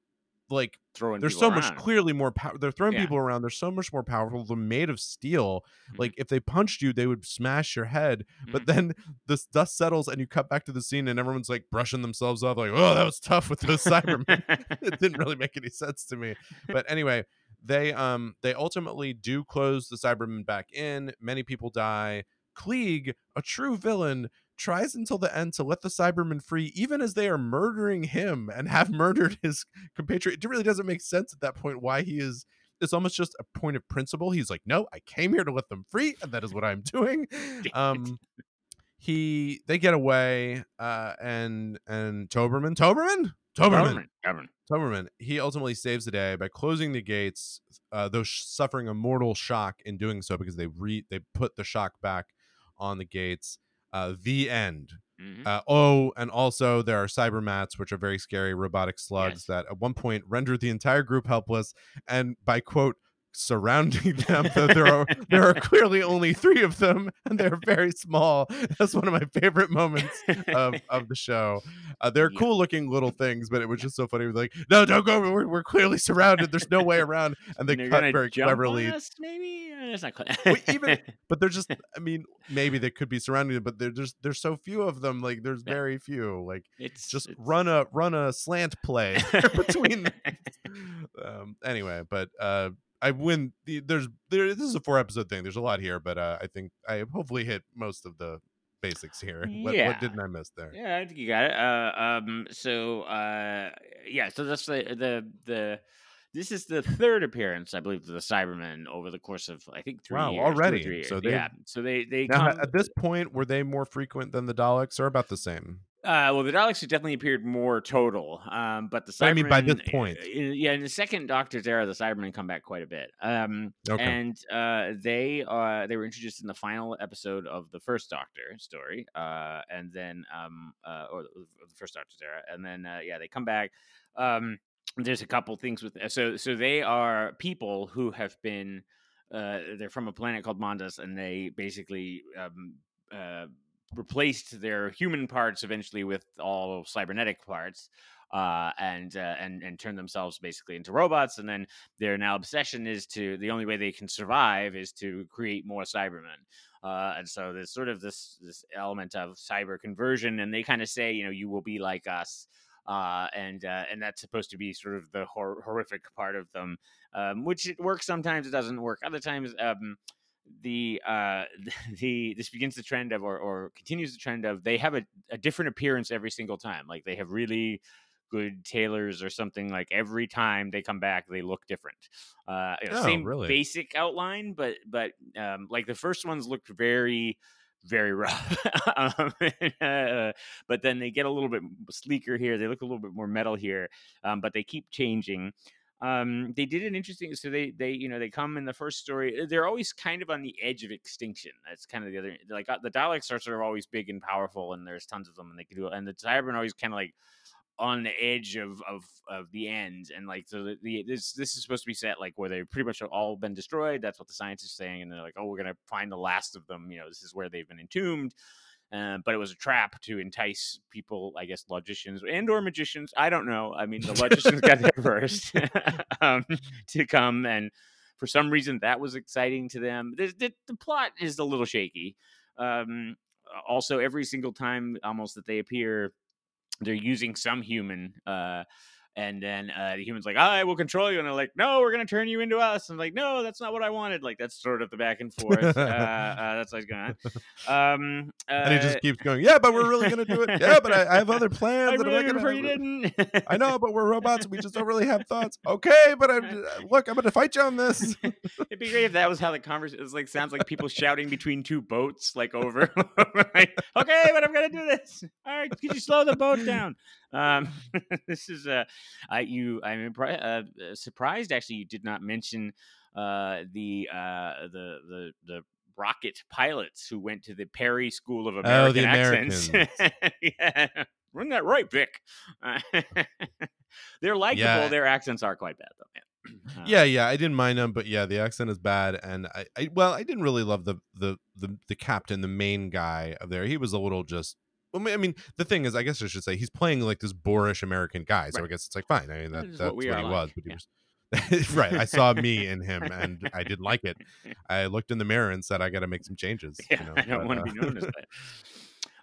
like Throwing they're people so much clearly more power. They're throwing Yeah. people around. They're so much more powerful. They're made of steel. Mhm. Like if they punched you, they would smash your head. But Mm-hmm. then this dust settles, and you cut back to the scene, and everyone's like brushing themselves off, like, "Oh, that was tough with those Cybermen." it didn't really make any sense to me. But anyway, they um they ultimately do close the Cybermen back in. Many people die. Klieg, a true villain, tries until the end to let the Cybermen free, even as they are murdering him and have murdered his compatriot. It really doesn't make sense at that point why he is. It's almost just a point of principle. He's like, no, I came here to let them free, and that is what I'm doing. Um, he they get away, uh, and and Toberman, Toberman, Toberman, government. Toberman, he ultimately saves the day by closing the gates, uh, though suffering a mortal shock in doing so because they re they put the shock back on the gates. Uh, the end. Mhm. Uh, oh, and also there are cybermats, which are very scary robotic slugs Yes. that at one point rendered the entire group helpless. And by quote, surrounding them, though there are there are clearly only three of them, and they're very small. That's one of my favorite moments of, of the show. Uh, they're Yeah. cool looking little things, but it was just so funny. It was like, no, don't go. We're, we're clearly surrounded. There's no way around. And they And cut very cleverly. us, maybe it's not quite. Well, even but they're just i mean maybe they could be surrounded but they're just there's so few of them like there's Yeah. very few like it's just it's- run a run a slant play between um anyway but uh i win the, there's there this is a four episode thing there's a lot here but uh i think i hopefully hit most of the basics here what, Yeah. what didn't i miss there Yeah, I think you got it. Uh, um, so uh, yeah, so that's the the the. This is the third appearance, I believe, of the Cybermen over the course of I think three Wow, years. already. three So they- yeah, so they they now come. at this point were they more frequent than the daleks or about the same Uh, well, the Daleks have definitely appeared more total, um, but the Cybermen. I mean by this point. uh, yeah, in the second Doctor's era, the Cybermen come back quite a bit. Um, Okay. and uh, they uh, they were introduced in the final episode of the first Doctor story, uh, and then um, uh, or the, the first Doctor's era, and then uh, yeah, they come back. Um, there's a couple things with so so they are people who have been uh, they're from a planet called Mondas, and they basically um, uh, replaced their human parts eventually with all cybernetic parts. uh, and uh, and and turn themselves basically into robots. And then their now obsession is to the only way they can survive is to create more Cybermen. Uh, and so there's sort of this this element of cyber conversion, and they kind of say, you know, you will be like us. Uh, and uh, and that's supposed to be sort of the hor- horrific part of them, um, which it works sometimes. It doesn't work other times. Um, the uh the this begins the trend of or, or continues the trend of they have a, a different appearance every single time. Like they have really good tailors or something like every time they come back they look different. Uh you know, Oh, same really? basic outline but but um like the first ones looked very very rough. Um, uh, but then they get a little bit sleeker here they look a little bit more metal here um, but they keep changing um they did an interesting so they they you know they come in the first story they're always kind of on the edge of extinction that's kind of the other like uh, the daleks are sort of always big and powerful and there's tons of them and they can do it and the cybermen are always kind of like on the edge of of of the end and like so the, the this this is supposed to be set like where they've pretty much all been destroyed that's what the scientists saying and they're like oh we're gonna find the last of them you know this is where they've been entombed uh, but it was a trap to entice people, I guess, logicians and or magicians. I don't know. I mean, the logicians got there first um, to come, and for some reason that was exciting to them. The, the, the plot is a little shaky. Um, also, every single time almost that they appear, they're using some human. Uh, and then uh, the human's like, I will control you. And they're like, no, we're going to turn you into us. And I'm like, no, that's not what I wanted. Like, that's sort of the back and forth. uh, uh, that's what's going on. Um, and he uh, just keeps going, yeah, but we're really going to do it. Yeah, but I, I have other plans. I that I'm really not prefer you didn't. I know, but we're robots. We just don't really have thoughts. Okay, but I'm look. I'm going to fight you on this. It'd be great if that was how the conversation is like. Sounds like people shouting between two boats, like over. like, okay, but I'm gonna do this. All right, could you slow the boat down? Um, this is uh, I you I'm impri- uh, uh, surprised actually you did not mention uh the uh the the the rocket pilots who went to the Perry School of American Oh, the Accents. yeah, run that right, Vic. Uh, they're likable. Yeah. Their accents are quite bad though. Man. Uh, yeah, yeah, I didn't mind him, but yeah, the accent is bad, and I, I well, I didn't really love the the the the captain, the main guy of there. He was a little just. Well, I mean, the thing is, I guess I should say he's playing like this boorish American guy, so I guess it's like fine. I mean, That that, is what what, he like, was, but he yeah. was right. I saw me in him, and I didn't like it. I looked in the mirror and said, "I got to make some changes." Yeah, you know, I don't but, want uh, to be known as that.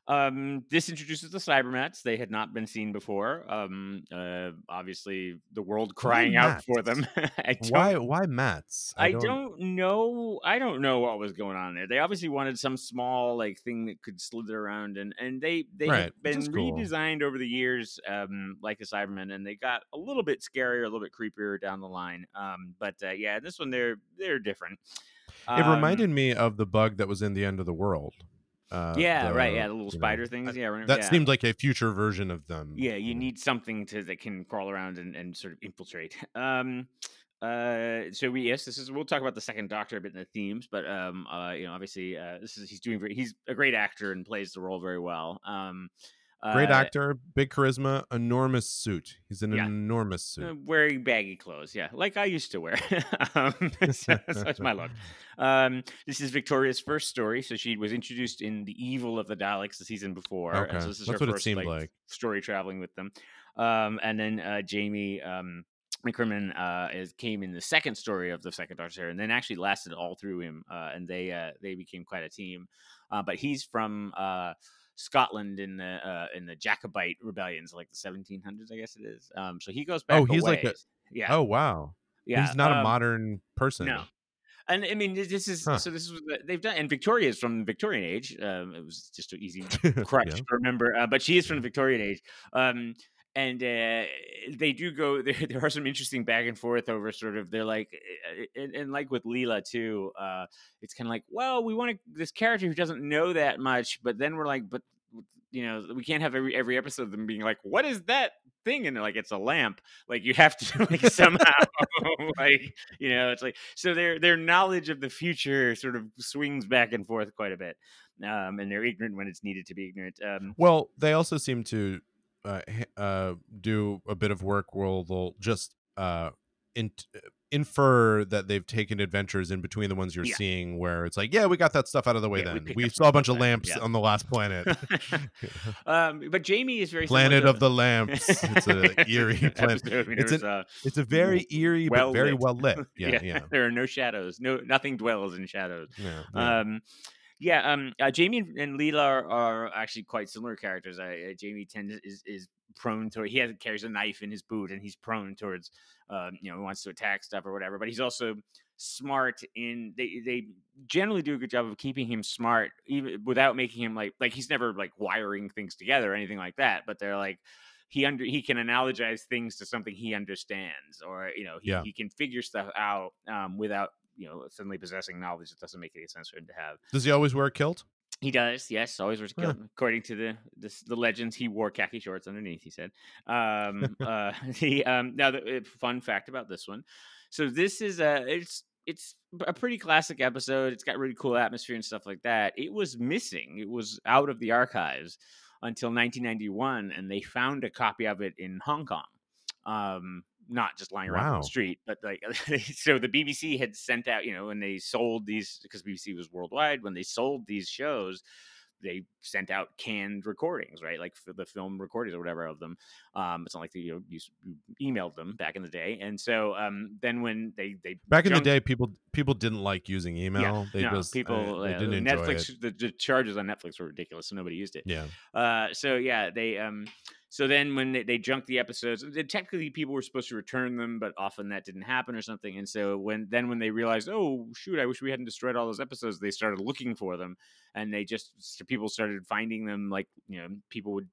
Um, this introduces the Cybermats. They had not been seen before. Um, uh, obviously, the world crying out for them. Why? Why Mats? I don't, know. I don't know what was going on there. They obviously wanted some small like thing that could slither around, and and they they Right, have been cool. redesigned over the years, um, like the Cybermen, and they got a little bit scarier, a little bit creepier down the line. Um, but uh, yeah, this one they're they're different. It Um, reminded me of the bug that was in the end of the world. Uh, yeah, right. Yeah, the little you know, spider things. Yeah, That yeah. seemed like a future version of them. yeah you need something to that can crawl around and, and sort of infiltrate um uh so we yes this is we'll talk about the second doctor a bit in the themes but um uh you know obviously uh this is he's doing very he's a great actor and plays the role very well um Great uh, actor, big charisma, enormous suit. He's in an Yeah. enormous suit. uh, wearing baggy clothes yeah like i used to wear um so, so that's my look um this is victoria's first story so she was introduced in the evil of the daleks the season before and Okay, so this is that's her what it first seemed like. story traveling with them um and then uh jamie um McCrimmon uh, is came in the second story of the second Doctor, series, and then actually lasted all through him, uh, and they uh, they became quite a team. Uh, but he's from uh, Scotland in the uh, in the Jacobite rebellions, like the 1700s, I guess it is. Um, so he goes back. Oh, he's like a- yeah, Oh wow. yeah. He's not a um, modern person. no. And I mean, this is Huh. so. This is what they've done, and Victoria is from the Victorian age. Um, it was just an easy Yeah. crutch to remember, uh, but she is from the Victorian age. Um, and uh, they do go. There, there are some interesting back and forth over sort of. They're like, uh, and, and like with Leela too. Uh, it's kind of like, well, we want this character who doesn't know that much, but then we're like, but you know, we can't have every every episode of them being like, what is that thing? And they're like, it's a lamp. Like you have to like somehow like you know, it's like so their their knowledge of the future sort of swings back and forth quite a bit. Um, and they're ignorant when it's needed to be ignorant. Um, Well, they also seem to uh, uh, do a bit of work where they'll just uh, in- infer that they've taken adventures in between the ones you're Yeah. seeing where it's like, yeah, we got that stuff out of the way Yeah, then. picked We, saw a bunch of lamps yeah. on the last planet. um, but Jamie is very planet of the lamps. It's a eerie planet. It's an- saw. It's a very eerie well but very lit. well lit. Yeah, yeah. There are no shadows. No, nothing dwells in shadows. Um, yeah. Um, uh, Jamie and, Leela are, are actually quite similar characters. I, uh, Jamie tends is is prone to he has carries a knife in his boot and he's prone towards um, you know he wants to attack stuff or whatever. But he's also smart in they they generally do a good job of keeping him smart even without making him like like he's never like wiring things together or anything like that. But they're like he under he can analogize things to something he understands or you know he, Yeah. he can figure stuff out um, without you know suddenly possessing knowledge that doesn't make any sense for him to have. Does he always wear a kilt? he does yes always wears a kilt according to the, the the legends he wore khaki shorts underneath he said. Um uh the um now the uh, fun fact about this one. So this is a it's it's a pretty classic episode it's got really cool atmosphere and stuff like that. It was missing it was out of the archives until 1991 and they found a copy of it in hong kong. Um not just lying around on Wow. the street but like so the bbc had sent out you know when they sold these because bbc was worldwide when they sold these shows they sent out canned recordings, right? Like for the film recordings or whatever of them. Um, it's not like they, you, know, you you emailed them back in the day. And so um, then when they they Back in the day, people people didn't like using email. they no, just uh, people they uh, didn't enjoy Netflix the, the charges on Netflix were ridiculous, so nobody used it. Yeah, Uh, so yeah, they um, so then when they, they junked the episodes, technically people were supposed to return them, but often that didn't happen or something. And so when then when they realized, oh shoot, I wish we hadn't destroyed all those episodes, they started looking for them, and they just people started finding them. Like you know, people would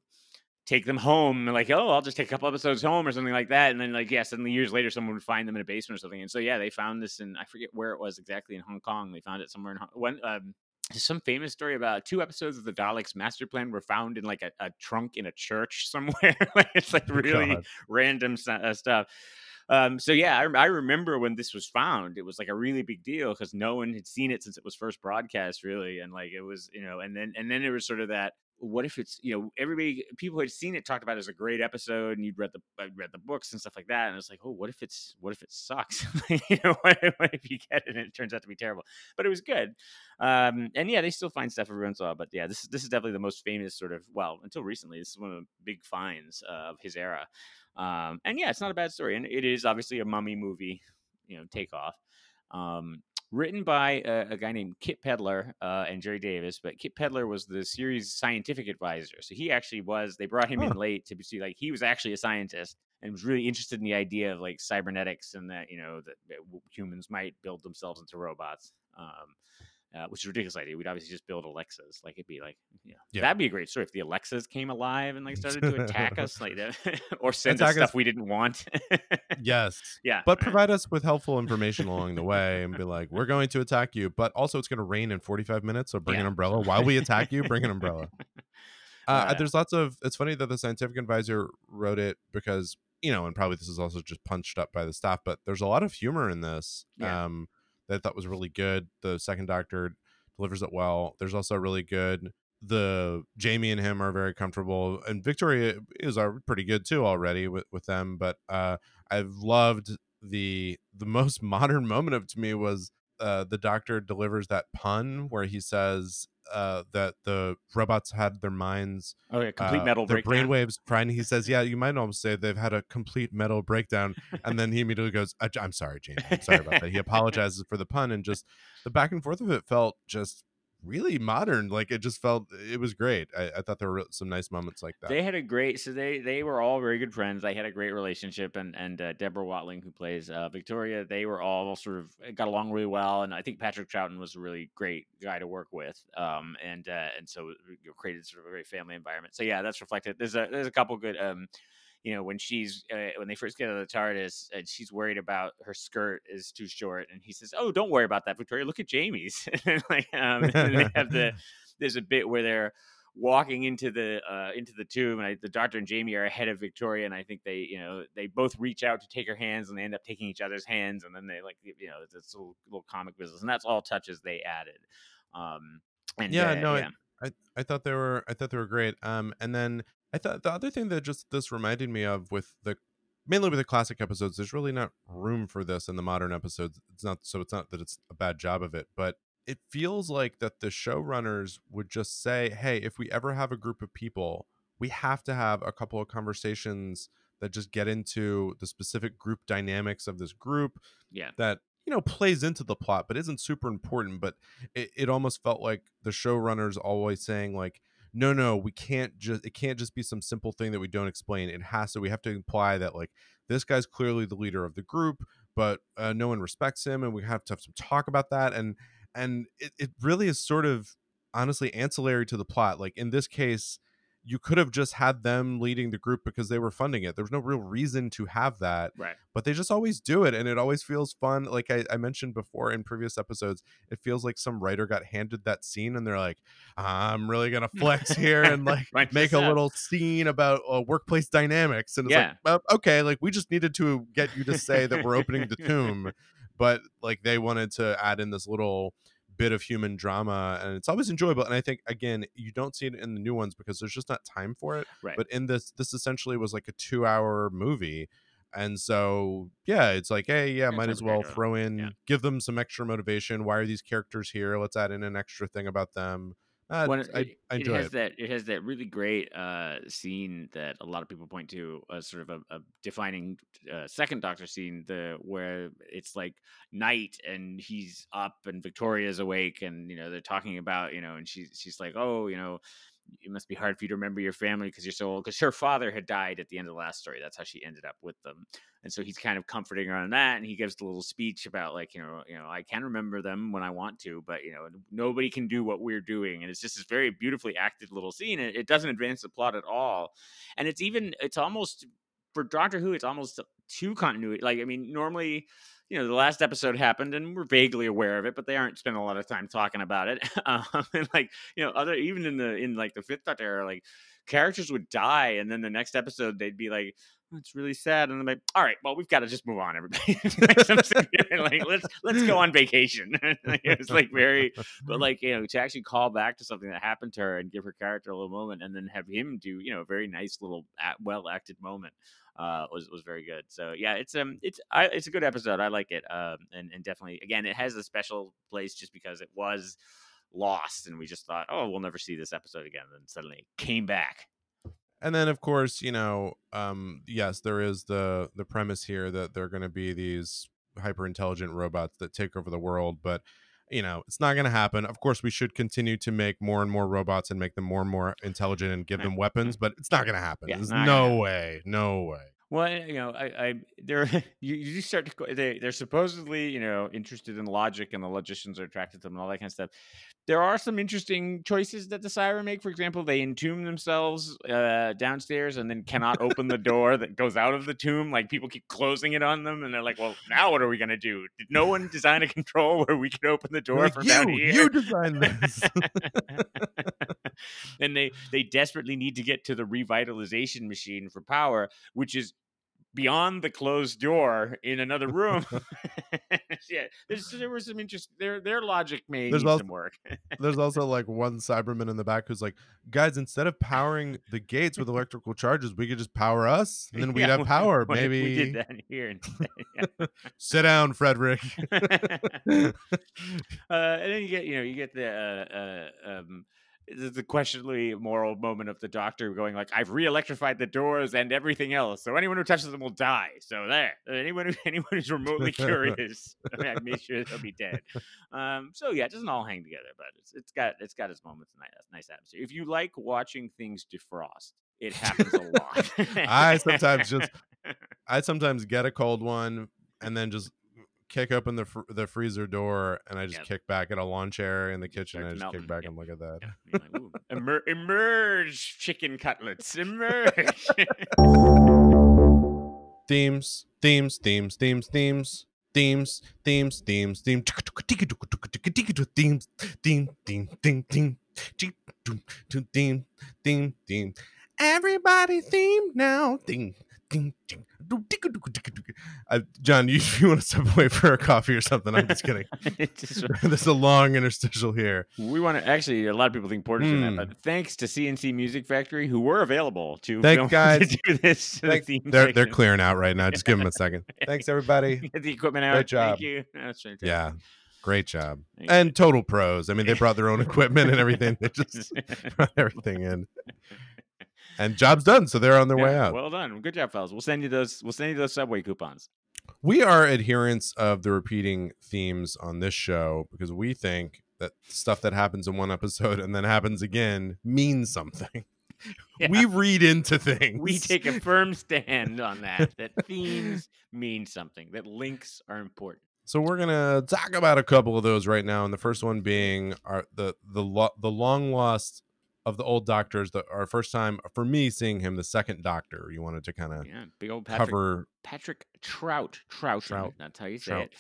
take them home and like oh i'll just take a couple episodes home or something like that and then like yeah suddenly years later someone would find them in a basement or something and so yeah they found this and i forget where it was exactly in hong kong they found it somewhere in Hong- one um some famous story about two episodes of the Daleks master plan were found in like a, a trunk in a church somewhere. like it's like really Oh God. random uh, stuff. Um, so yeah, I, I remember when this was found, it was like a really big deal because no one had seen it since it was first broadcast, really, and like it was, you know, and then and then it was sort of that. What if it's you know everybody people had seen it talked about it as a great episode and you'd read the i read the books and stuff like that and it's like oh what if it's what if it sucks? You know what, what if you get it and it turns out to be terrible? But it was good. Um and yeah they still find stuff every once in a while but yeah this is this is definitely the most famous sort of well until recently this is one of the big finds uh, of his era. Um and yeah it's not a bad story and it is obviously a mummy movie you know takeoff. Um written by a, a guy named Kit Pedler uh, and Gerry Davis, but Kit Pedler was the series scientific advisor. So he actually was. They brought him in late to see like he was actually a scientist and was really interested in the idea of like cybernetics and that you know that, that humans might build themselves into robots. Um, uh, which is a ridiculous idea. We'd obviously just build Alexas. Like it'd be like, yeah, Yeah. that'd be a great story if the Alexas came alive and like started to attack us, like or send Attack us us- stuff we didn't want. yes. yeah, But right. provide us with helpful information along the way and be like, we're going to attack you, but also it's going to rain in 45 minutes, so bring an umbrella. While we attack you, bring an umbrella. Uh, Uh, there's lots of. It's funny that the scientific advisor wrote it because you know, and probably this is also just punched up by the staff, but there's a lot of humor in this. Yeah. Um, that I thought was really good. The second Doctor delivers it well. There's also really good. The Jamie and him are very comfortable, and Victoria is are pretty good too already with with them. But uh, I've loved the the most modern moment of to me was uh, the Doctor delivers that pun where he says uh, that the robots had their minds oh yeah, complete uh, metal their breakdown. brainwaves. And he says, "Yeah, you might almost say they've had a complete mental breakdown." And then he immediately goes, "I- "I'm sorry, Jamie. I'm sorry about that." He apologizes for the pun, and just the back and forth of it felt just really modern. Like it just felt it was great. I, I thought there were some nice moments like that. They had a great, so they they were all very good friends. They had a great relationship, and and uh, Deborah Watling, who plays uh, Victoria, they were all sort of uh, got along really well. And I think Patrick Troughton was a really great guy to work with. Um, and uh, and so it created sort of a very family environment. So yeah, that's reflected. There's a there's a couple good. Um, you know, when she's uh, when they first get out of the TARDIS, and she's worried about her skirt is too short, and he says, "Oh, don't worry about that, Victoria. Look at Jamie's." and like, um, and they have the there's a bit where they're walking into the uh, into the tomb, and I, the Doctor and Jamie are ahead of Victoria, and I think they you know they both reach out to take her hands, and they end up taking each other's hands, and then they like you know it's this little, little comic business, and that's all touches they added. Um, and yeah, uh, no, yeah. I, I I thought they were I thought they were great. Um, and then I thought the other thing that just this reminded me of with the mainly with the classic episodes, there's really not room for this in the modern episodes. It's not so it's not that it's a bad job of it, but it feels like that the showrunners would just say, "Hey, if we ever have a group of people, we have to have a couple of conversations that just get into the specific group dynamics of this group Yeah. that you know plays into the plot but isn't super important but it, it almost felt like the showrunners always saying like no no we can't just it can't just be some simple thing that we don't explain. It has to we have to imply that like this guy's clearly the leader of the group but uh, no one respects him and we have to have some talk about that and and it, it really is sort of honestly ancillary to the plot. Like in this case you could have just had them leading the group because they were funding it. There was no real reason to have that, Right. but they just always do it, and it always feels fun. Like I, I mentioned before in previous episodes, it feels like some writer got handed that scene, and they're like, "I'm really gonna flex here and like make a up. little scene about uh, workplace dynamics." And it's Yeah. like, well, okay, like we just needed to get you to say that we're opening the tomb, but like they wanted to add in this little bit of human drama and it's always enjoyable and i think again you don't see it in the new ones because there's just not time for it Right. but in this this essentially was like a two hour movie and so yeah it's like hey yeah, might as well throw in yeah. give them some extra motivation why are these characters here let's add in an extra thing about them uh, When I, it, I it has it, that it has that really great uh, scene that a lot of people point to as sort of a, a defining uh, second Doctor scene, the where it's like night and he's up and Victoria's awake and you know they're talking about you know and she's she's like oh you know it must be hard for you to remember your family because you're so old because her father had died at the end of the last story that's how she ended up with them and so he's kind of comforting her on that and he gives the little speech about like you know you know i can remember them when i want to but you know nobody can do what we're doing and it's just this very beautifully acted little scene and it doesn't advance the plot at all and it's even it's almost for doctor who it's almost too continuity like i mean normally you know the last episode happened and we're vaguely aware of it but they aren't spending a lot of time talking about it. Um, and like you know other even in the in like the fifth doctor era like characters would die and then the next episode they'd be like "Oh, it's really sad. And i'm like all right well we've got to just move on everybody. Like, let's let's go on vacation. It's like very but like you know to actually call back to something that happened to her and give her character a little moment and then have him do you know a very nice little well acted moment uh was was very good. So yeah it's um it's I, it's a good episode i like it um and, and definitely again it has a special place just because it was lost and we just thought oh we'll never see this episode again and then suddenly came back. And then of course you know um yes there is the the premise here that they're going to be these hyper intelligent robots that take over the world but you know it's not going to happen. Of course we should continue to make more and more robots and make them more and more intelligent and give them weapons but it's not going to happen. Yeah, there's no way no way Well, you know, I, I they're you, you start to they they're supposedly you know interested in logic and the logicians are attracted to them and all that kind of stuff. There are some interesting choices that the siren make. For example, they entomb themselves uh, downstairs and then cannot open the door that goes out of the tomb. Like people keep closing it on them, and they're like, "Well, now what are we gonna do? Did no one design a control where we can open the door Like, from down you here?" you designed this and they they desperately need to get to the revitalization machine for power, which is beyond the closed door in another room. yeah, there's, there was some interest. Their their logic may There's need also- some work. there's also like one cyberman in the back who's like guys instead of powering the gates with electrical charges we could just power us and then we'd Yeah, have power what maybe we did that here instead. Yeah. sit down frederick uh, and then you get you know you get the uh, uh, um, the the questionably moral moment of the doctor going like I've re-electrified the doors and everything else, so anyone who touches them will die. So there, anyone who anyone who's remotely curious, I, mean, I made sure they'll be dead. Um, so yeah, it doesn't all hang together, but it's it's got it's got its moments, nice nice atmosphere. If you like watching things defrost, it happens a lot. I sometimes just- i sometimes get a cold one and then just kick open the fr- the freezer door and I just yep. kick back at a lawn chair in the kitchen. Start I just kick back yep. and look at that. Yep. Like, Emer- emerge, chicken cutlets, emerge. themes, themes, themes, themes, themes. Themes, themes, themes, themes, themes, theme, theme, theme, theme, theme, theme, theme. Everybody theme now, theme. Uh, John, you, you want to step away for a coffee or something? I'm just kidding. Just- There's a long interstitial here. we want to actually. A lot of people think Porter's in that, Hmm. but thanks to C+C Music Factory, who were available to Thank guys. to do this. the They're they're clearing out right now. Just give them a second. Thanks everybody. Get the equipment out. Great job. Thank you. That's fantastic. Yeah, great job. And total pros. I mean, they brought their own equipment and everything. They just brought everything in, and job's done. So they're on their way out. Well done. Good job, fellas. We'll send you those. We'll send you those subway coupons. we are adherents of the repeating themes on this show because we think that stuff that happens in one episode and then happens again means something. Yeah. We read into things. we take a firm stand on that. That themes mean something. That links are important. So we're gonna talk about a couple of those right now, and the first one being our the the lo- the long lost of the old doctors. The our first time for me seeing him, the second Doctor. You wanted to kind of Yeah, big old Patrick cover. Patrick Trout. Trout. Trout. That's how you say Trout. it.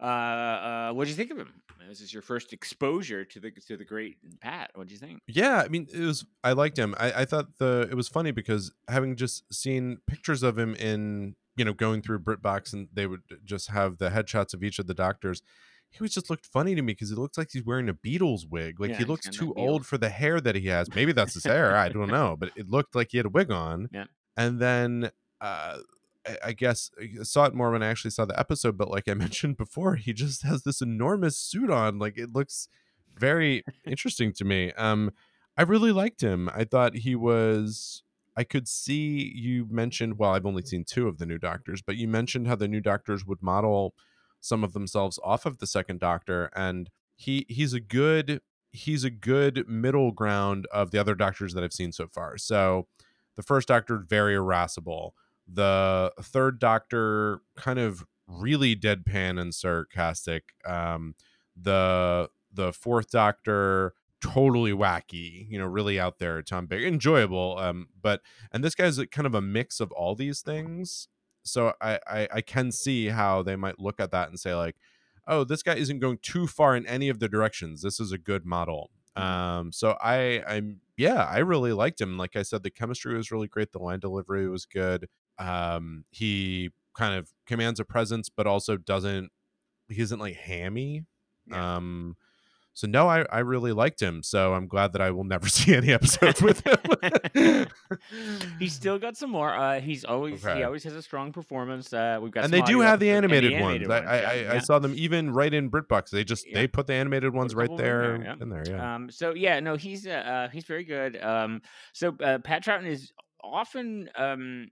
Uh, uh, what do you think of him? This is your first exposure to the to the great Pat. What do you think? Yeah, I mean, it was. I liked him. I, I thought the it was funny because having just seen pictures of him in you know going through BritBox and they would just have the headshots of each of the doctors. He was just looked funny to me because it looks like he's wearing a Beatles wig. Like Yeah, he looks too old for the hair that he has. Maybe that's his hair. I don't know, but it looked like he had a wig on. Yeah. And then uh, I, I guess I saw it more when I actually saw the episode. But like I mentioned before, he just has this enormous suit on. Like it looks very interesting to me. Um, I really liked him. I thought he was. I could see you mentioned. Well, I've only seen two of the new Doctors, but you mentioned how the new Doctors would model some of themselves off of the second Doctor, and he he's a good he's a good middle ground of the other Doctors that I've seen so far. So the first Doctor very irascible. The third Doctor kind of really deadpan and sarcastic. Um, the the fourth Doctor totally wacky, you know, really out there, Tom Baker, enjoyable. Um, but and this guy's kind of a mix of all these things. So I, I I can see how they might look at that and say like, oh, this guy isn't going too far in any of the directions. This is a good model. Um, so I I'm yeah, I really liked him. Like I said, the chemistry was really great. The line delivery was good. Um, he kind of commands a presence, but also doesn't. He isn't like hammy. Yeah. Um, so no, I I really liked him. So I'm glad that I will never see any episodes with him. he's still got some more. Uh, he's always Okay. he always has a strong performance. Uh, we've got and they do have the episodes- and animated, ones. I, I, yeah, I, saw them even right in BritBox. They just Yeah. they put the animated ones right couple of them there there, yeah. in there. Yeah. Um, so yeah, no, he's uh, uh he's very good. Um, so uh, Pat Troughton is often um,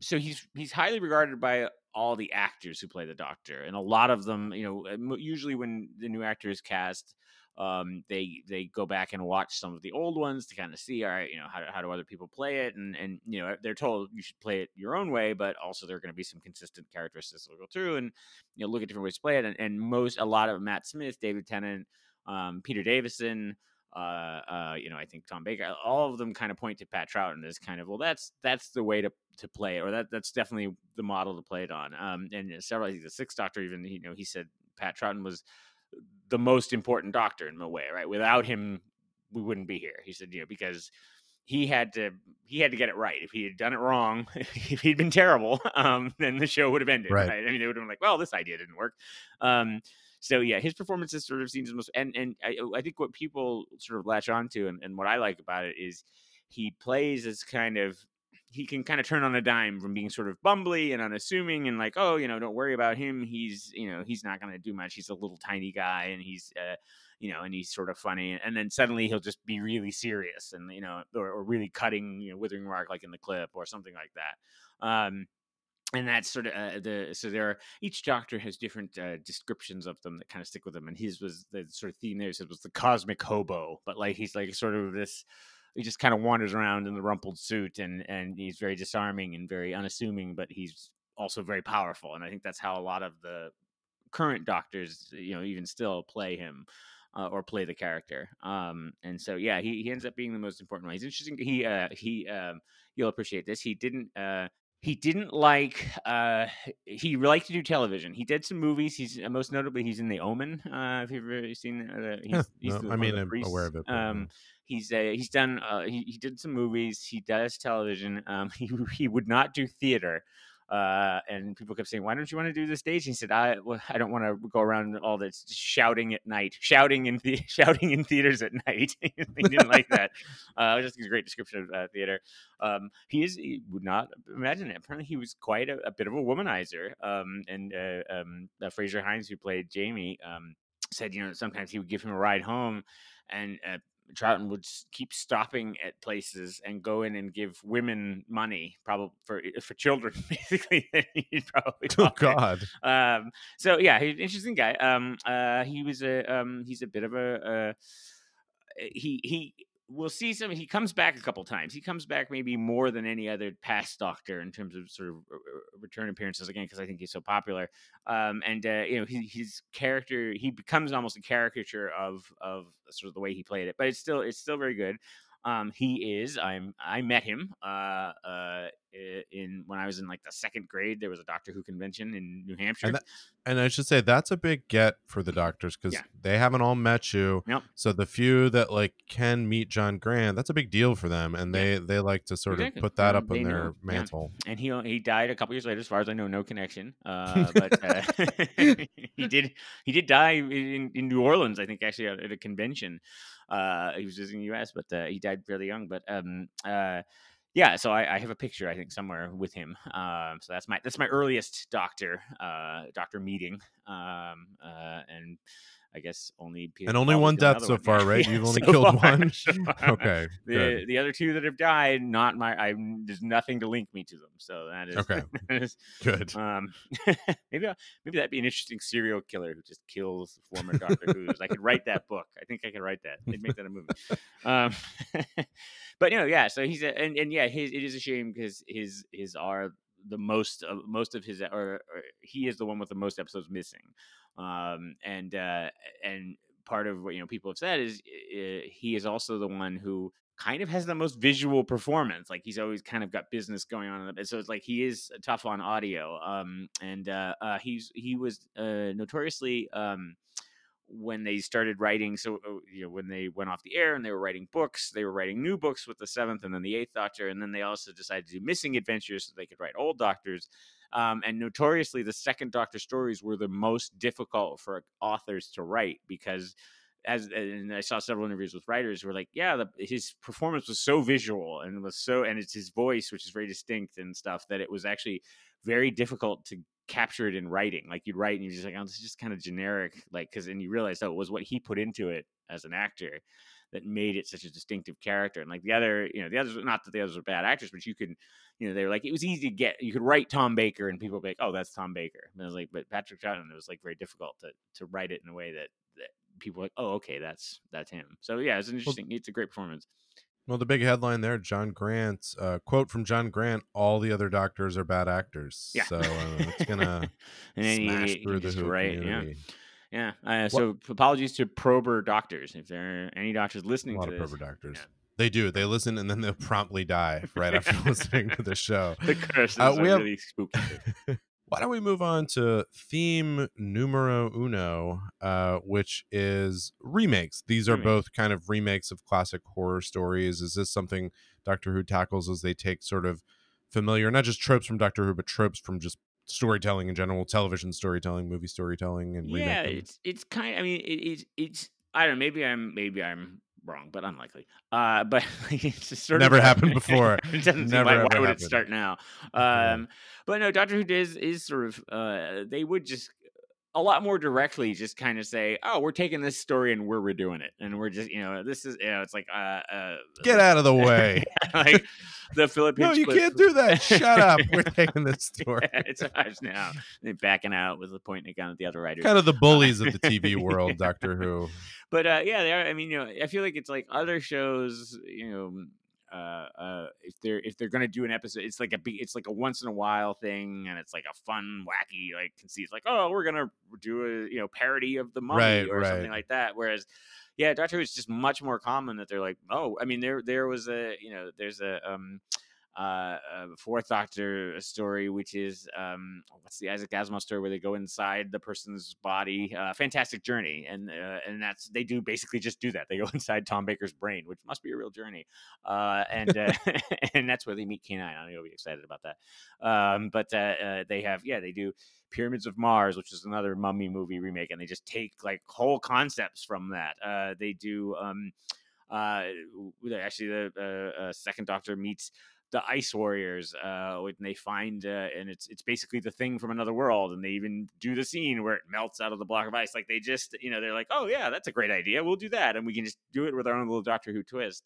so he's he's highly regarded by all the actors who play the Doctor, and a lot of them, you know, uh, usually when the new actor is cast. Um, they they go back and watch some of the old ones to kind of see, all right, you know, how, how do other people play it, and and you know they're told you should play it your own way, but also there are going to be some consistent characteristics that'll go through, and you know look at different ways to play it, and, and most a lot of Matt Smith, David Tennant, um, Peter Davison, uh, uh, you know, I think Tom Baker, all of them kind of point to Pat Troughton as kind of, well, that's that's the way to to play it, or that that's definitely the model to play it on. Um, and several, I think the Sixth Doctor even, you know, he said Pat Troughton was the most important Doctor in a way, right? Without him, we wouldn't be here. He said, you know, because he had to he had to get it right. If he had done it wrong, if he'd been terrible, um, then the show would have ended. Right. Right. I mean, they would have been like, well, this idea didn't work. Um, so yeah, his performance is sort of seen as most, and and I, I think what people sort of latch onto, and, and what I like about it is he plays as kind of he can kind of turn on a dime from being sort of bumbly and unassuming and like, oh, you know, don't worry about him. He's you know he's not going to do much. He's a little tiny guy, and he's uh, you know, and he's sort of funny, and then suddenly he'll just be really serious, and you know, or, or really cutting, you know, withering remark like in the clip or something like that. Um, and that's sort of uh, the so there are each doctor has different uh, descriptions of them that kind of stick with them and his was the sort of theme there said was the cosmic hobo but like he's like sort of this he just kind of wanders around in the rumpled suit and and he's very disarming and very unassuming but he's also very powerful and i think that's how a lot of the current doctors you know even still play him uh, or play the character um and so yeah he, he ends up being the most important one. He's interesting he uh he um you'll appreciate this he didn't uh he didn't like uh he liked to do television. He did some movies he's uh, most notably he's in the omen uh if you've ever seen uh, he's, Huh, he's no, the- I mean, I'm aware of it, um he's uh, he's done uh he, he did some movies he does television um he, he would not do theater Uh, and people kept saying, "Why don't you want to do the stage?" And he said, "I well, I don't want to go around all this shouting at night, shouting in the shouting in theaters at night." he didn't like that. Uh, just a great description of uh, theater. Um, he is he would not imagine it. Apparently, he was quite a, a bit of a womanizer. Um, and uh, um, uh, Frazer Hines, who played Jamie, um, said you know sometimes he would give him a ride home, and uh, Troughton would keep stopping at places and go in and give women money, probably for for children, basically. he'd probably Oh. God. Um, so yeah, he's an interesting guy. Um, uh, he was a um, he's a bit of a uh, he he we'll see some he comes back a couple times. He comes back maybe more than any other past doctor in terms of sort of uh, uh, return appearances again because i think he's so popular. Um and uh, you know his, his character he becomes almost a caricature of of sort of the way he played it but it's still it's still very good. Um he is i'm i met him uh uh in when i was in like the second grade there was a doctor who convention in new hampshire And that, and I should say that's a big get for the doctors because Yeah. they haven't all met you. Yep. So the few that like can meet John Grant, that's a big deal for them, and Yeah. they they like to sort Exactly. of put that up on they their know. Yeah. mantle. and he he died a couple years later, as far as I know, no connection. Uh, but uh, he did he did die in, in New Orleans, I think, actually at, at a convention. Uh, he was visiting the U.S., but uh, he died fairly young. But um, uh, yeah, so I, I have a picture, I think, somewhere with him. Um, so that's my that's my earliest doctor uh, doctor meeting. Um, uh, and I guess only Peter And only one death so one. far, right? Yeah, You've only so killed far, one? Okay, The good. the other two that have died, not my. I there's nothing to link me to them. So that is Okay. that is, Good. um, maybe I- maybe that'd be an interesting serial killer who just kills former Doctor Who's. I could write that book. I think I could write that. They'd make that a movie. Um, but you know, yeah. So he's a, and and yeah, his it is a shame because his his are the most of most of his or, or he is the one with the most episodes missing. Um, and uh, and part of what you know people have said is uh, he is also the one who kind of has the most visual performance. Like he's always kind of got business going on, so it's like he is tough on audio. Um, and uh, uh, he's he was uh, notoriously um, when they started writing. So uh, you know when they went off the air and they were writing books, they were writing new books with the seventh and then the eighth Doctor, and then they also decided to do missing adventures so they could write old Doctors. Um, and notoriously, the second Doctor stories were the most difficult for authors to write because as and I saw several interviews with writers who were like, yeah, the, his performance was so visual and was so, and it's his voice, which is very distinct and stuff, that it was actually very difficult to capture it in writing. Like you'd write and you're just like, oh, this is just kind of generic, like because and you realize that it was what he put into it as an actor that made it such a distinctive character. And like the other, you know, the others, not that the others were bad actors, but you could, you know, they were like, it was easy to get. You could write Tom Baker, and people would be like, oh, that's Tom Baker. And I was like, but Patrick Troughton, it was like very difficult to to write it in a way that that people were like, oh, okay, that's that's him. So yeah, it's interesting. it's a great performance. Well, the big headline there, John Grant, uh, quote from John Grant: "All the other doctors are bad actors." Yeah. So uh, it's gonna he- smash he through the just Who write, yeah. community. Yeah. Uh, so apologies to Prober doctors if there are any doctors listening to this. Prober doctors. Yeah. They do. They listen and then they'll promptly die right after listening to the show. The curses Uh, are have- really spooky. Why don't we move on to theme numero uno, uh, which is remakes. These are Remakes. both kind of remakes of classic horror stories. Is this something Doctor Who tackles as they take sort of familiar, not just tropes from Doctor Who, but tropes from just storytelling in general, television storytelling, movie storytelling, and yeah, it's it's kind. I mean, it, it's it's. I don't know. Maybe I'm maybe I'm wrong, but unlikely. Uh, but it's just sort Never of happened before. it doesn't seem Never, like why would happened. it start now? Yeah. Um, but no, Doctor Who is is sort of. Uh, they would just a lot more directly just kind of say, "Oh, we're taking this story and we're redoing it, and we're just you know this is you know it's like uh, uh Get out of the way. like the Philip no, you can't do that. Shut up. We're taking this story. Yeah, it's ours now. They're backing out with the pointing gun at the other writers. Kind of the bullies of the TV world, Doctor Who. but uh, yeah, they are. I mean, you know, I feel like it's like other shows. You know, uh, uh, if they're if they're gonna do an episode, it's like a it's like a once in a while thing, and it's like a fun, wacky, like conceit. Like, oh, we're gonna do a you know parody of the mummy Right, or something like that. Whereas, yeah, Doctor Who is just much more common that they're like, oh, I mean, there there was a you know, there's a um. Uh, uh, fourth Doctor story, which is um, what's the Isaac Asimov story where they go inside the person's body? Uh, Fantastic Journey, and uh, and that's they do basically just do that. They go inside Tom Baker's brain, which must be a real journey, uh, and uh, and that's where they meet K9. I know you'll be excited about that. Um, but uh, uh, they have yeah, they do Pyramids of Mars, which is another Mummy movie remake, and they just take like whole concepts from that. Uh, they do. Um, uh, actually, the uh, uh, second Doctor meets the Ice Warriors uh, when they find, uh, and it's it's basically the thing from another world, and they even do the scene where it melts out of the block of ice. Like they just, you know, they're like, oh yeah, that's a great idea. We'll do that, and we can just do it with our own little Doctor Who twist.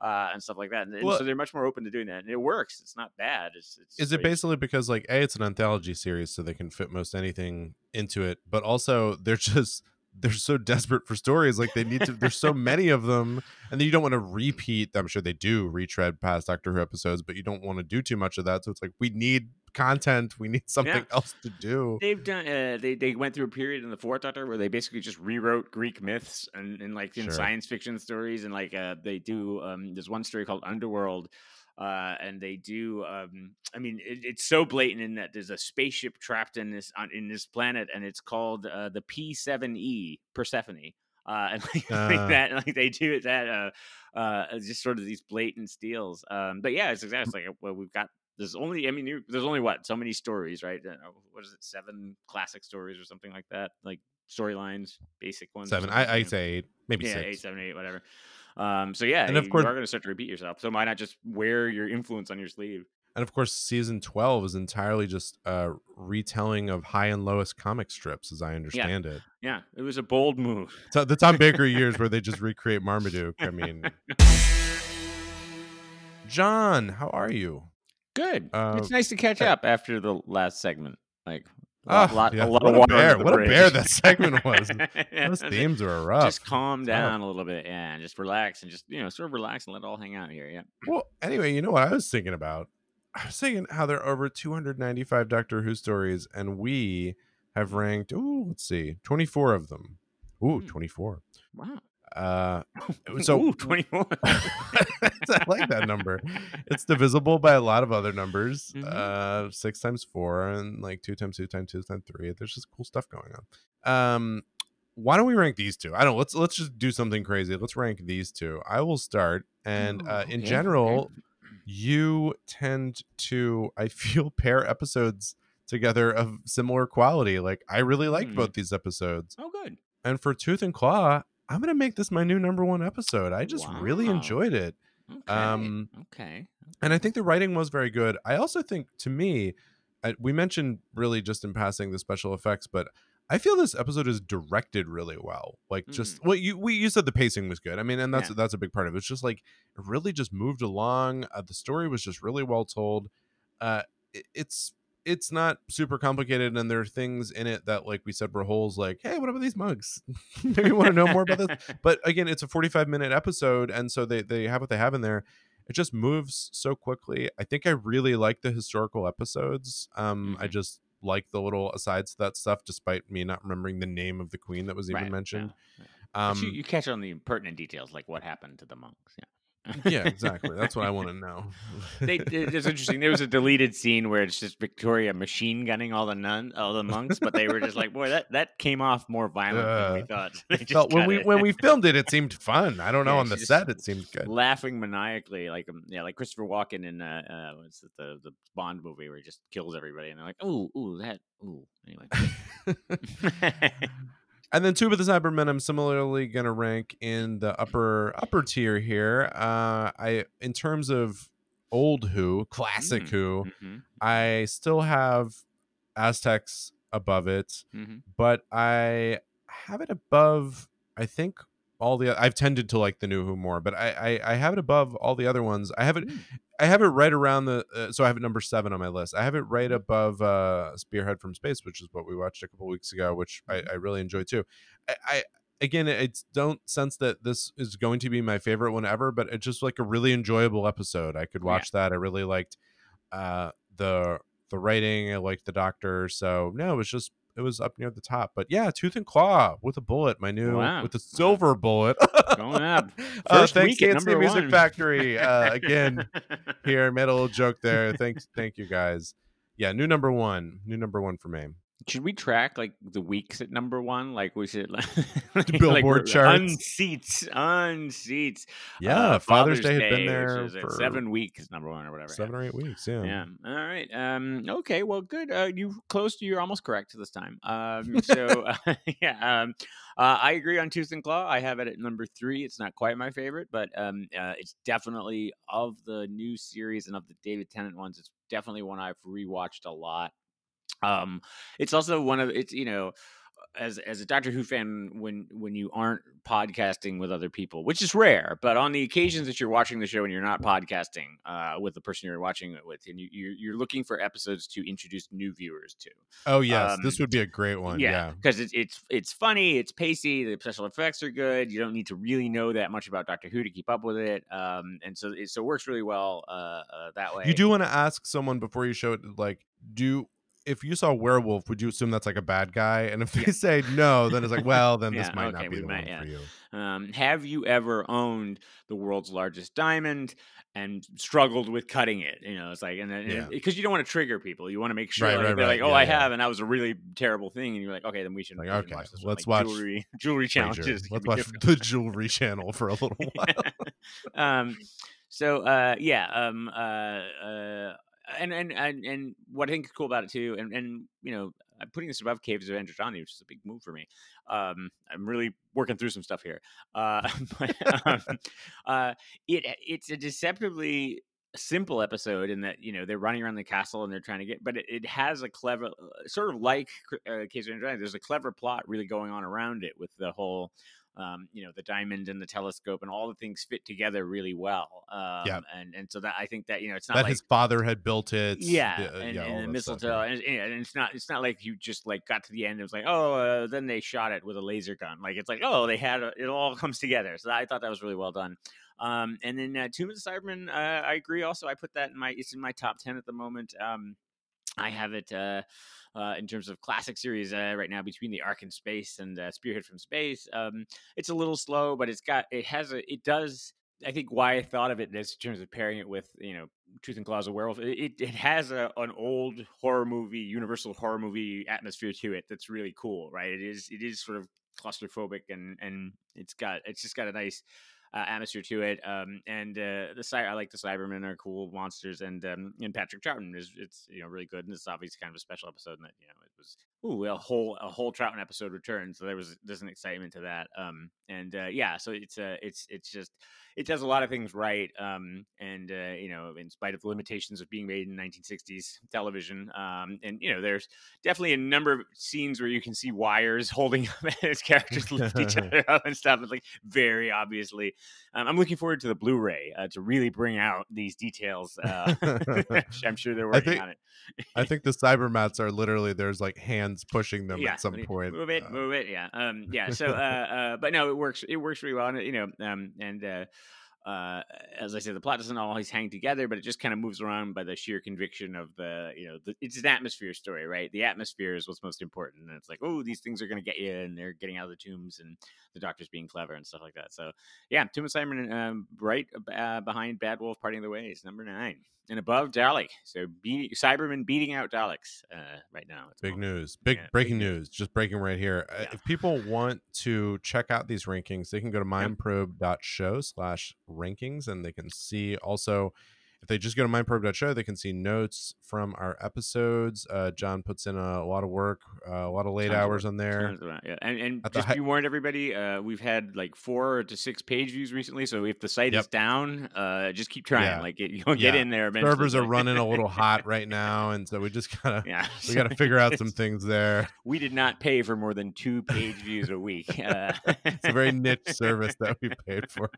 Uh, and stuff like that, and, and Well- so they're much more open to doing that, and it works. It's not bad. It's, it's Is it basically because like a it's an anthology series, so they can fit most anything into it, but also they're just they're so desperate for stories, like they need to. There's so many of them, and then you don't want to repeat. I'm sure they do retread past Doctor Who episodes, but you don't want to do too much of that. So it's like we need content, we need something else to do. They've done. Uh, they they went through a period in the Fourth Doctor where they basically just rewrote Greek myths and, and like in Sure. science fiction stories, and like uh, they do. Um, there's one story called Underworld, uh, and they do. Um, I mean, it, it's so blatant in that there's a spaceship trapped in this on, in this planet, and it's called uh, the P7E Persephone. Uh, and like, like Ah. that, like they do it that, uh, uh, just sort of these blatant steals. Um, but yeah, it's exactly like well, we've got there's only I mean there's only what so many stories, right? Uh, what is it? Seven classic stories or something like that, like storylines, basic ones. Seven, I I say eight, maybe yeah, six. eight, seven, eight, whatever. Um, so yeah, And of you course- are going to start to repeat yourself. So why not just wear your influence on your sleeve? And of course, season 12 is entirely just a retelling of Hi and Lois comic strips, as I understand it. Yeah, it was a bold move. So the Tom Baker years where they just recreate Marmaduke. I mean, John, how are you? Good. Uh, it's nice to catch uh, up after the last segment. Like a Ah, lot, lot, yeah, a lot what of a water bear- under the what a bear that segment was. Those themes were rough. Just calm down a little bit, yeah, and just relax and just you know sort of relax and let it all hang out here. Yeah. Well, anyway, you know what I was thinking about? I was thinking how there are over 295 Doctor Who stories, and we have ranked, Oh, let's see, 24 of them. Ooh, Hmm. 24. Wow. Uh, so Ooh, 21. I like that number. It's divisible by a lot of other numbers. Mhm. Uh, six times four and like two times two times two times three. There's just cool stuff going on. Um, why don't we rank these two? I don't. Let's let's just do something crazy. Let's rank these two. I will start. And Ooh, uh, in okay, general, you tend to I feel pair episodes together of similar quality. Like I really liked Hmm. both these episodes. Oh, good. And for Tooth and Claw, I'm gonna make this my new number one episode. I just really enjoyed it. Okay. Um, okay. and I think the writing was very good. I also think, to me, I, we mentioned really just in passing the special effects, but I feel this episode is directed really well. Like just well, you we you said the pacing was good. I mean, and that's Yeah. that's a big part of it. It's just like it really just moved along. Uh, the story was just really well told. Uh, it- it's it's not super complicated, and there are things in it that, like we said, were holes. Like, hey, what about these mugs? Maybe you want to know more about this but again it's a 45 minute episode and so they they have what they have in there it just moves so quickly i think i really like the historical episodes um i Mhm. just like the little asides to that stuff despite me not remembering the name of the queen that was even Right, mentioned yeah, yeah. um you, you catch on the pertinent details, like what happened to the monks. Yeah. Yeah exactly that's what i want to know they, it's interesting. There was a deleted scene where it's just Victoria machine gunning all the nun, all the monks, but they were just like, "Boy, that, that came off more violent than we Uh, thought." Felt when we it. when we filmed it it seemed fun i don't know Yeah, on the set it seemed good laughing maniacally, like um, yeah, like Christopher Walken in uh, uh what's it, the the Bond movie where he just kills everybody, and they're like, "Ooh, ooh, that, ooh." Anyway, And then Tomb of the Cybermen, I'm similarly gonna rank in the upper upper tier here. Uh, I in terms of old Who, classic Mm, Who, mhm, I still have Aztecs above it, mhm. but I have it above. I think all the I've tended to like the new Who more, but I I, I have it above all the other ones. I have it. Mm. I have it right around the. Uh, so I have it number seven on my list. I have it right Mm-hmm. above uh, Spearhead from Space, which is what we watched a couple weeks ago, which I, Mm-hmm. I really enjoyed too. I, I again, it's don't sense that this is going to be my favorite one ever, but it's just like a really enjoyable episode. I could Yeah. watch that. I really liked uh, the the writing. I liked the Doctor. So no, it was just it was up near the top. But yeah, Tooth and Claw with a bullet, my new Wow. with the silver bullet. Going up. Uh, First thanks, week Music one. Factory. Uh, again, here made a little joke there. Thanks, thank you guys. Yeah, new number one, new number one for me. Should we track like the weeks at number one? Like we should like, Billboard we're- charts. unseats, unseats. Yeah, uh, Father's, Day had been there for seven weeks, number one or whatever. yeah. seven or eight weeks. Yeah. Yeah. All right. Um, okay. Well, good. Uh, you close to. You're almost correct this time. Um, so uh, yeah. Um, uh, I agree on Tooth and Claw. I have it at number three. It's not quite my favorite, but um, uh, it's definitely of the new series and of the David Tennant ones. It's definitely one I've rewatched a lot. Um, it's also one of it's you know as as a Doctor Who fan, when when you aren't podcasting with other people, which is rare, but on the occasions that you're watching the show and you're not podcasting uh, with the person you're watching it with, and you, you're, you're looking for episodes to introduce new viewers to. Oh yes, this Um, would be a great one. Yeah. because it's it's it's funny, it's pacey, the special effects are good. You don't need to really know that much about Doctor Who to keep up with it, um, and so it so works really well uh, uh, that way. You do want to ask someone before you show it, like, do if you saw werewolf, would you assume that's like a bad guy? And if they say no, then it's like, well, then this might okay, not be the might- one yeah. for you. Um, have you ever owned the world's largest diamond and struggled with cutting it? You know, it's like, and then Yeah. because you don't want to trigger people, you want to make sure Right, like, right, they're right. like, oh, Yeah, I yeah. have, and that was a really terrible thing, and you're like, okay, then we should, Like, we should okay, watch this one. let's Like, watch jewelry jewelry challenges. Let's watch different. the jewelry channel for a little while. um so uh yeah um uh uh and and and, and what I think is cool about it too, and and you know, I'm putting this above Caves of Androzani, which is a big move for me. Um, I'm really working through some stuff here. Uh, but um, uh, it it's a deceptively simple episode in that you know they're running around the castle and they're trying to get, but it, it has a clever, sort of like uh, Caves of Androzani. There's a clever plot really going on around it with the whole um, you know, the diamond and the telescope and all the things fit together really well. Um, Yeah. and and so that I think that you know it's not that like his father had built it. yeah, and, yeah, and the that stuff, mistletoe, yeah. and, it's- and it's not it's not like you just like got to the end. and It was like oh, uh, then they shot it with a laser gun. Like it's like oh, they had a, it all comes together. So I thought that was really well done. Um, and then uh, Tomb of the Cybermen, uh, I agree. Also, I put that in my it's in my top ten at the moment. Um, I have it uh, uh, in terms of classic series uh, right now between the Ark in Space and uh, Spearhead from Space. Um, it's a little slow, but it's got it has a it does. I think why I thought of it is in terms of pairing it with you know Tooth and Claws of Werewolf. It it, it has a an old horror movie, Universal horror movie atmosphere to it that's really cool, right? It is it is sort of claustrophobic and and it's got it's just got a nice uh, atmosphere to it. Um, and uh, the I like the Cybermen are cool monsters, and um, and Patrick Troughton is it's you know really good, and it's obviously kind of a special episode, and that you know it was ooh a whole a whole Troughton episode returned, so there was there's an excitement to that. Um, and uh, yeah, so it's uh, it's it's just it does a lot of things right. Um, and uh, you know, in spite of the limitations of being made in 1960s television, um, and you know, there's definitely a number of scenes where you can see wires holding up as characters lift each other up and stuff. It's like very obviously. Um, I'm looking forward to the Blu-ray uh, to really bring out these details. Uh, I'm sure they're working think- on it. I think the cybermats are literally there's like hands pushing them at some point. Move it, Uh, move it. Yeah. Um. Yeah. So. Uh. uh but no, it works. It works really well. And, you know. Um. And. uh uh, as I said, the plot doesn't always hang together, but it just kind of moves around by the sheer conviction of the, you know, the, it's an atmosphere story, right? The atmosphere is what's most important, and it's like, oh, these things are going to get you, and they're getting out of the tombs, and the doctor's being clever and stuff like that. So, yeah, Tomb of Cybermen, um, right uh, behind Bad Wolf, Parting the Ways, number nine, and above Dalek. So, be- Cybermen beating out Daleks uh, right now. Big news. Big Yeah, big breaking news. Just breaking right here. Uh, If people want to check out these rankings, they can go to mindprobe.show slash rankings and they can see also if they just go to mindprobe.show, they can see notes from our episodes. Uh, John puts in a, lot of work, uh, a lot of late Tons hours work. on there. Of yeah. And, and just hi- be warned, everybody. Uh, we've had like four to six page views recently. So if the site is down, uh, just keep trying. Yeah. Like it, you'll get Yeah. in there. Eventually. Servers are running a little hot right now, and so we just gotta yeah, we gotta figure out some things there. We did not pay for more than two page views a week. Uh, It's a very niche service that we paid for.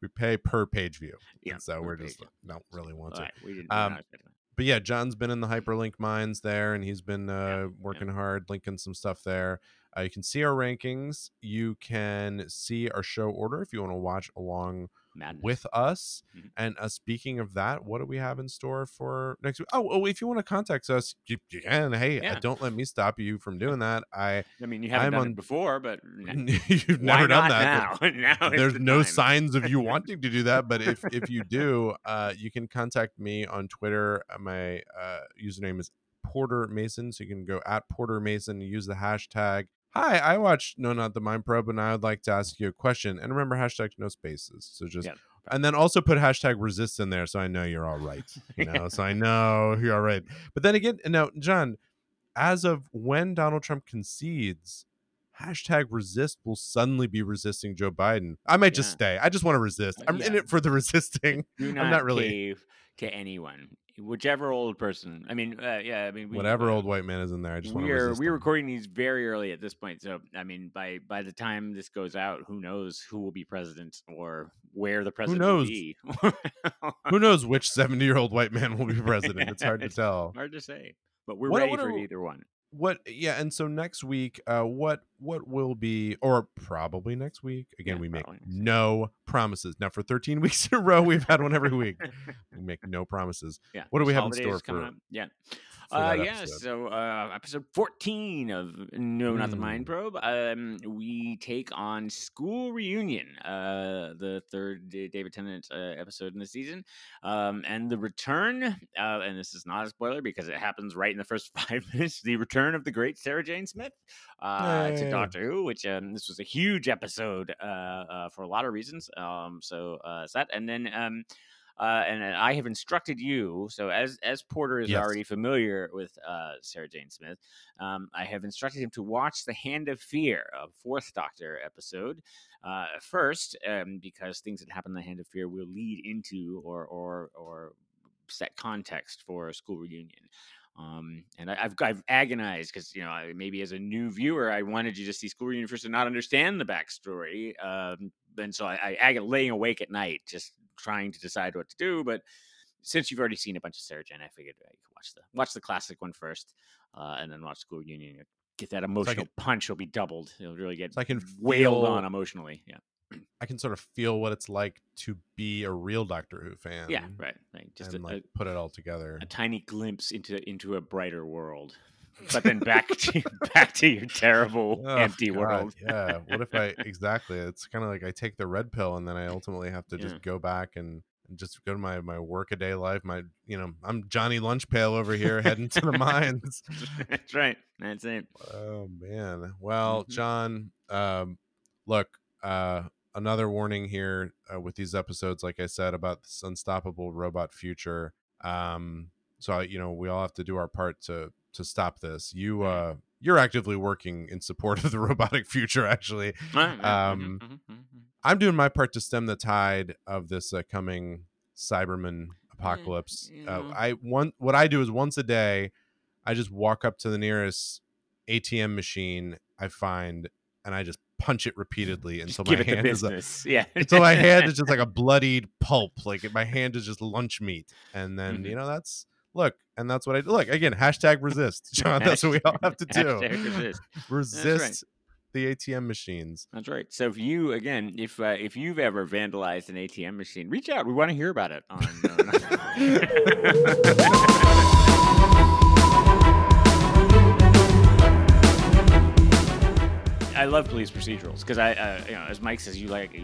We pay per page view, Yeah, so we're just. Don't really want to. right, we didn't. Um, not expecting that. but yeah, John's been in the hyperlink mines there, and he's been uh, working hard, linking some stuff there. Uh, you can see our rankings. You can see our show order if you want to watch along Madness. with us. Mhm. And uh, speaking of that, what do we have in store for next week? Oh, oh if you want to contact us, you, can. Hey, uh, Yeah. don't let me stop you from doing that. I I mean, you haven't I'm done on- it before, but you've never done that. now? now there's the no time. signs of you wanting to do that but if if you do uh you can contact me on twitter Uh, my uh username is porter mason so you can go at porter mason use the hashtag hi i watched no not the mind probe and i would like to ask you a question and remember hashtag no spaces so just Yeah. and then also put hashtag resist in there so i know you're all right you know so i know you're all right but then again now john as of when donald trump concedes hashtag resist will suddenly be resisting Joe Biden. I might just stay. I just want to resist. Uh, I'm in it for the resisting. Do I'm not, not really cave to anyone, whichever old person. I mean, uh, yeah, I mean, we, whatever uh, old white man is in there. I just want we to are we're recording these very early at this point, so I mean, by by the time this goes out, who knows who will be president or where the president will knows? be? Who knows which 70 year old white man will be president? It's hard to tell. Hard to say, but we're What- ready what for are- either one. What yeah, and so next week, uh what what will be or probably next week. Again, Yeah, we make no promises. Now for 13 weeks in a row, we've had one every week. We make no promises. Yeah. What do we have in store for- up. Yeah. Uh, yeah. episode? So uh, episode fourteen of No, Not the Mind Hmm. Probe. Um, we take on School Reunion, uh, the third David Tennant uh, episode in the season, um, and the return. Uh, and this is not a spoiler because it happens right in the first five minutes. The return of the great Sarah Jane Smith uh, to Doctor Who, which um, this was a huge episode uh, uh, for a lot of reasons. Um, so uh, that, and then. Um, uh, and I have instructed you. So as as Porter is Yes. already familiar with uh, Sarah Jane Smith, um, I have instructed him to watch The Hand of Fear, a Fourth Doctor episode, uh, first, um, because things that happen in The Hand of Fear will lead into or or or set context for a school reunion. Um, and I, I've I've agonized because you know I, maybe as a new viewer I wanted you to see School Reunion first and not understand the backstory. Um, and so I, I ag- laying awake at night just trying to decide what to do. But since you've already seen a bunch of Sarah Jane, I figured I could watch the watch the classic one first, uh, and then watch School Reunion. Get that emotional punch will be doubled. It'll really get So I can wailed feel- on emotionally. Yeah, I can sort of feel what it's like to be a real Doctor Who fan. yeah, right, right. Just and a, like put it all together. a, a tiny glimpse into into a brighter world. But then back to back to your terrible Oh, empty God, world. yeah. What if I exactly? It's kind of like I take the red pill and then I ultimately have to just Yeah. go back and, just go to my my workaday life. My you know I'm Johnny Lunchpail over here heading to the mines. That's right. That's it. Oh man. Well, Mhm. John, um, look, uh, another warning here uh, with these episodes, like I said about this unstoppable robot future. Um, so you know we all have to do our part to to stop this. You uh, you're actively working in support of the robotic future, actually. Right, Um, mhm, mhm, mhm. I'm doing my part to stem the tide of this uh, coming Cyberman apocalypse. Uh. I want what I do is once a day, I just walk up to the nearest ATM machine I find, and I just punch it repeatedly until my hand is a, yeah. until my hand is just like a bloodied pulp. Like my hand is just lunch meat, and then you know that's look, and that's what I do. Look again, hashtag resist, John. That's what we all have to do. Resist. Resist the ATM machines. That's right. So if you again, if uh, if you've ever vandalized an ATM machine, reach out. We want to hear about it. On, I love police procedurals because I, uh, you know, as Mike says, you like you,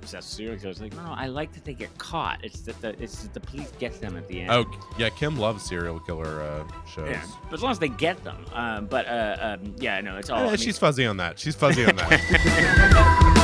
obsessed with serial killers. Like, no, no, I like that they get caught. It's that the it's that the police get them at the end. Oh yeah, Kim loves serial killer uh, shows. yeah. But as long as they get them. Um, but uh, um, yeah, no, it's all. Eh, I mean- she's fuzzy on that. She's fuzzy on that.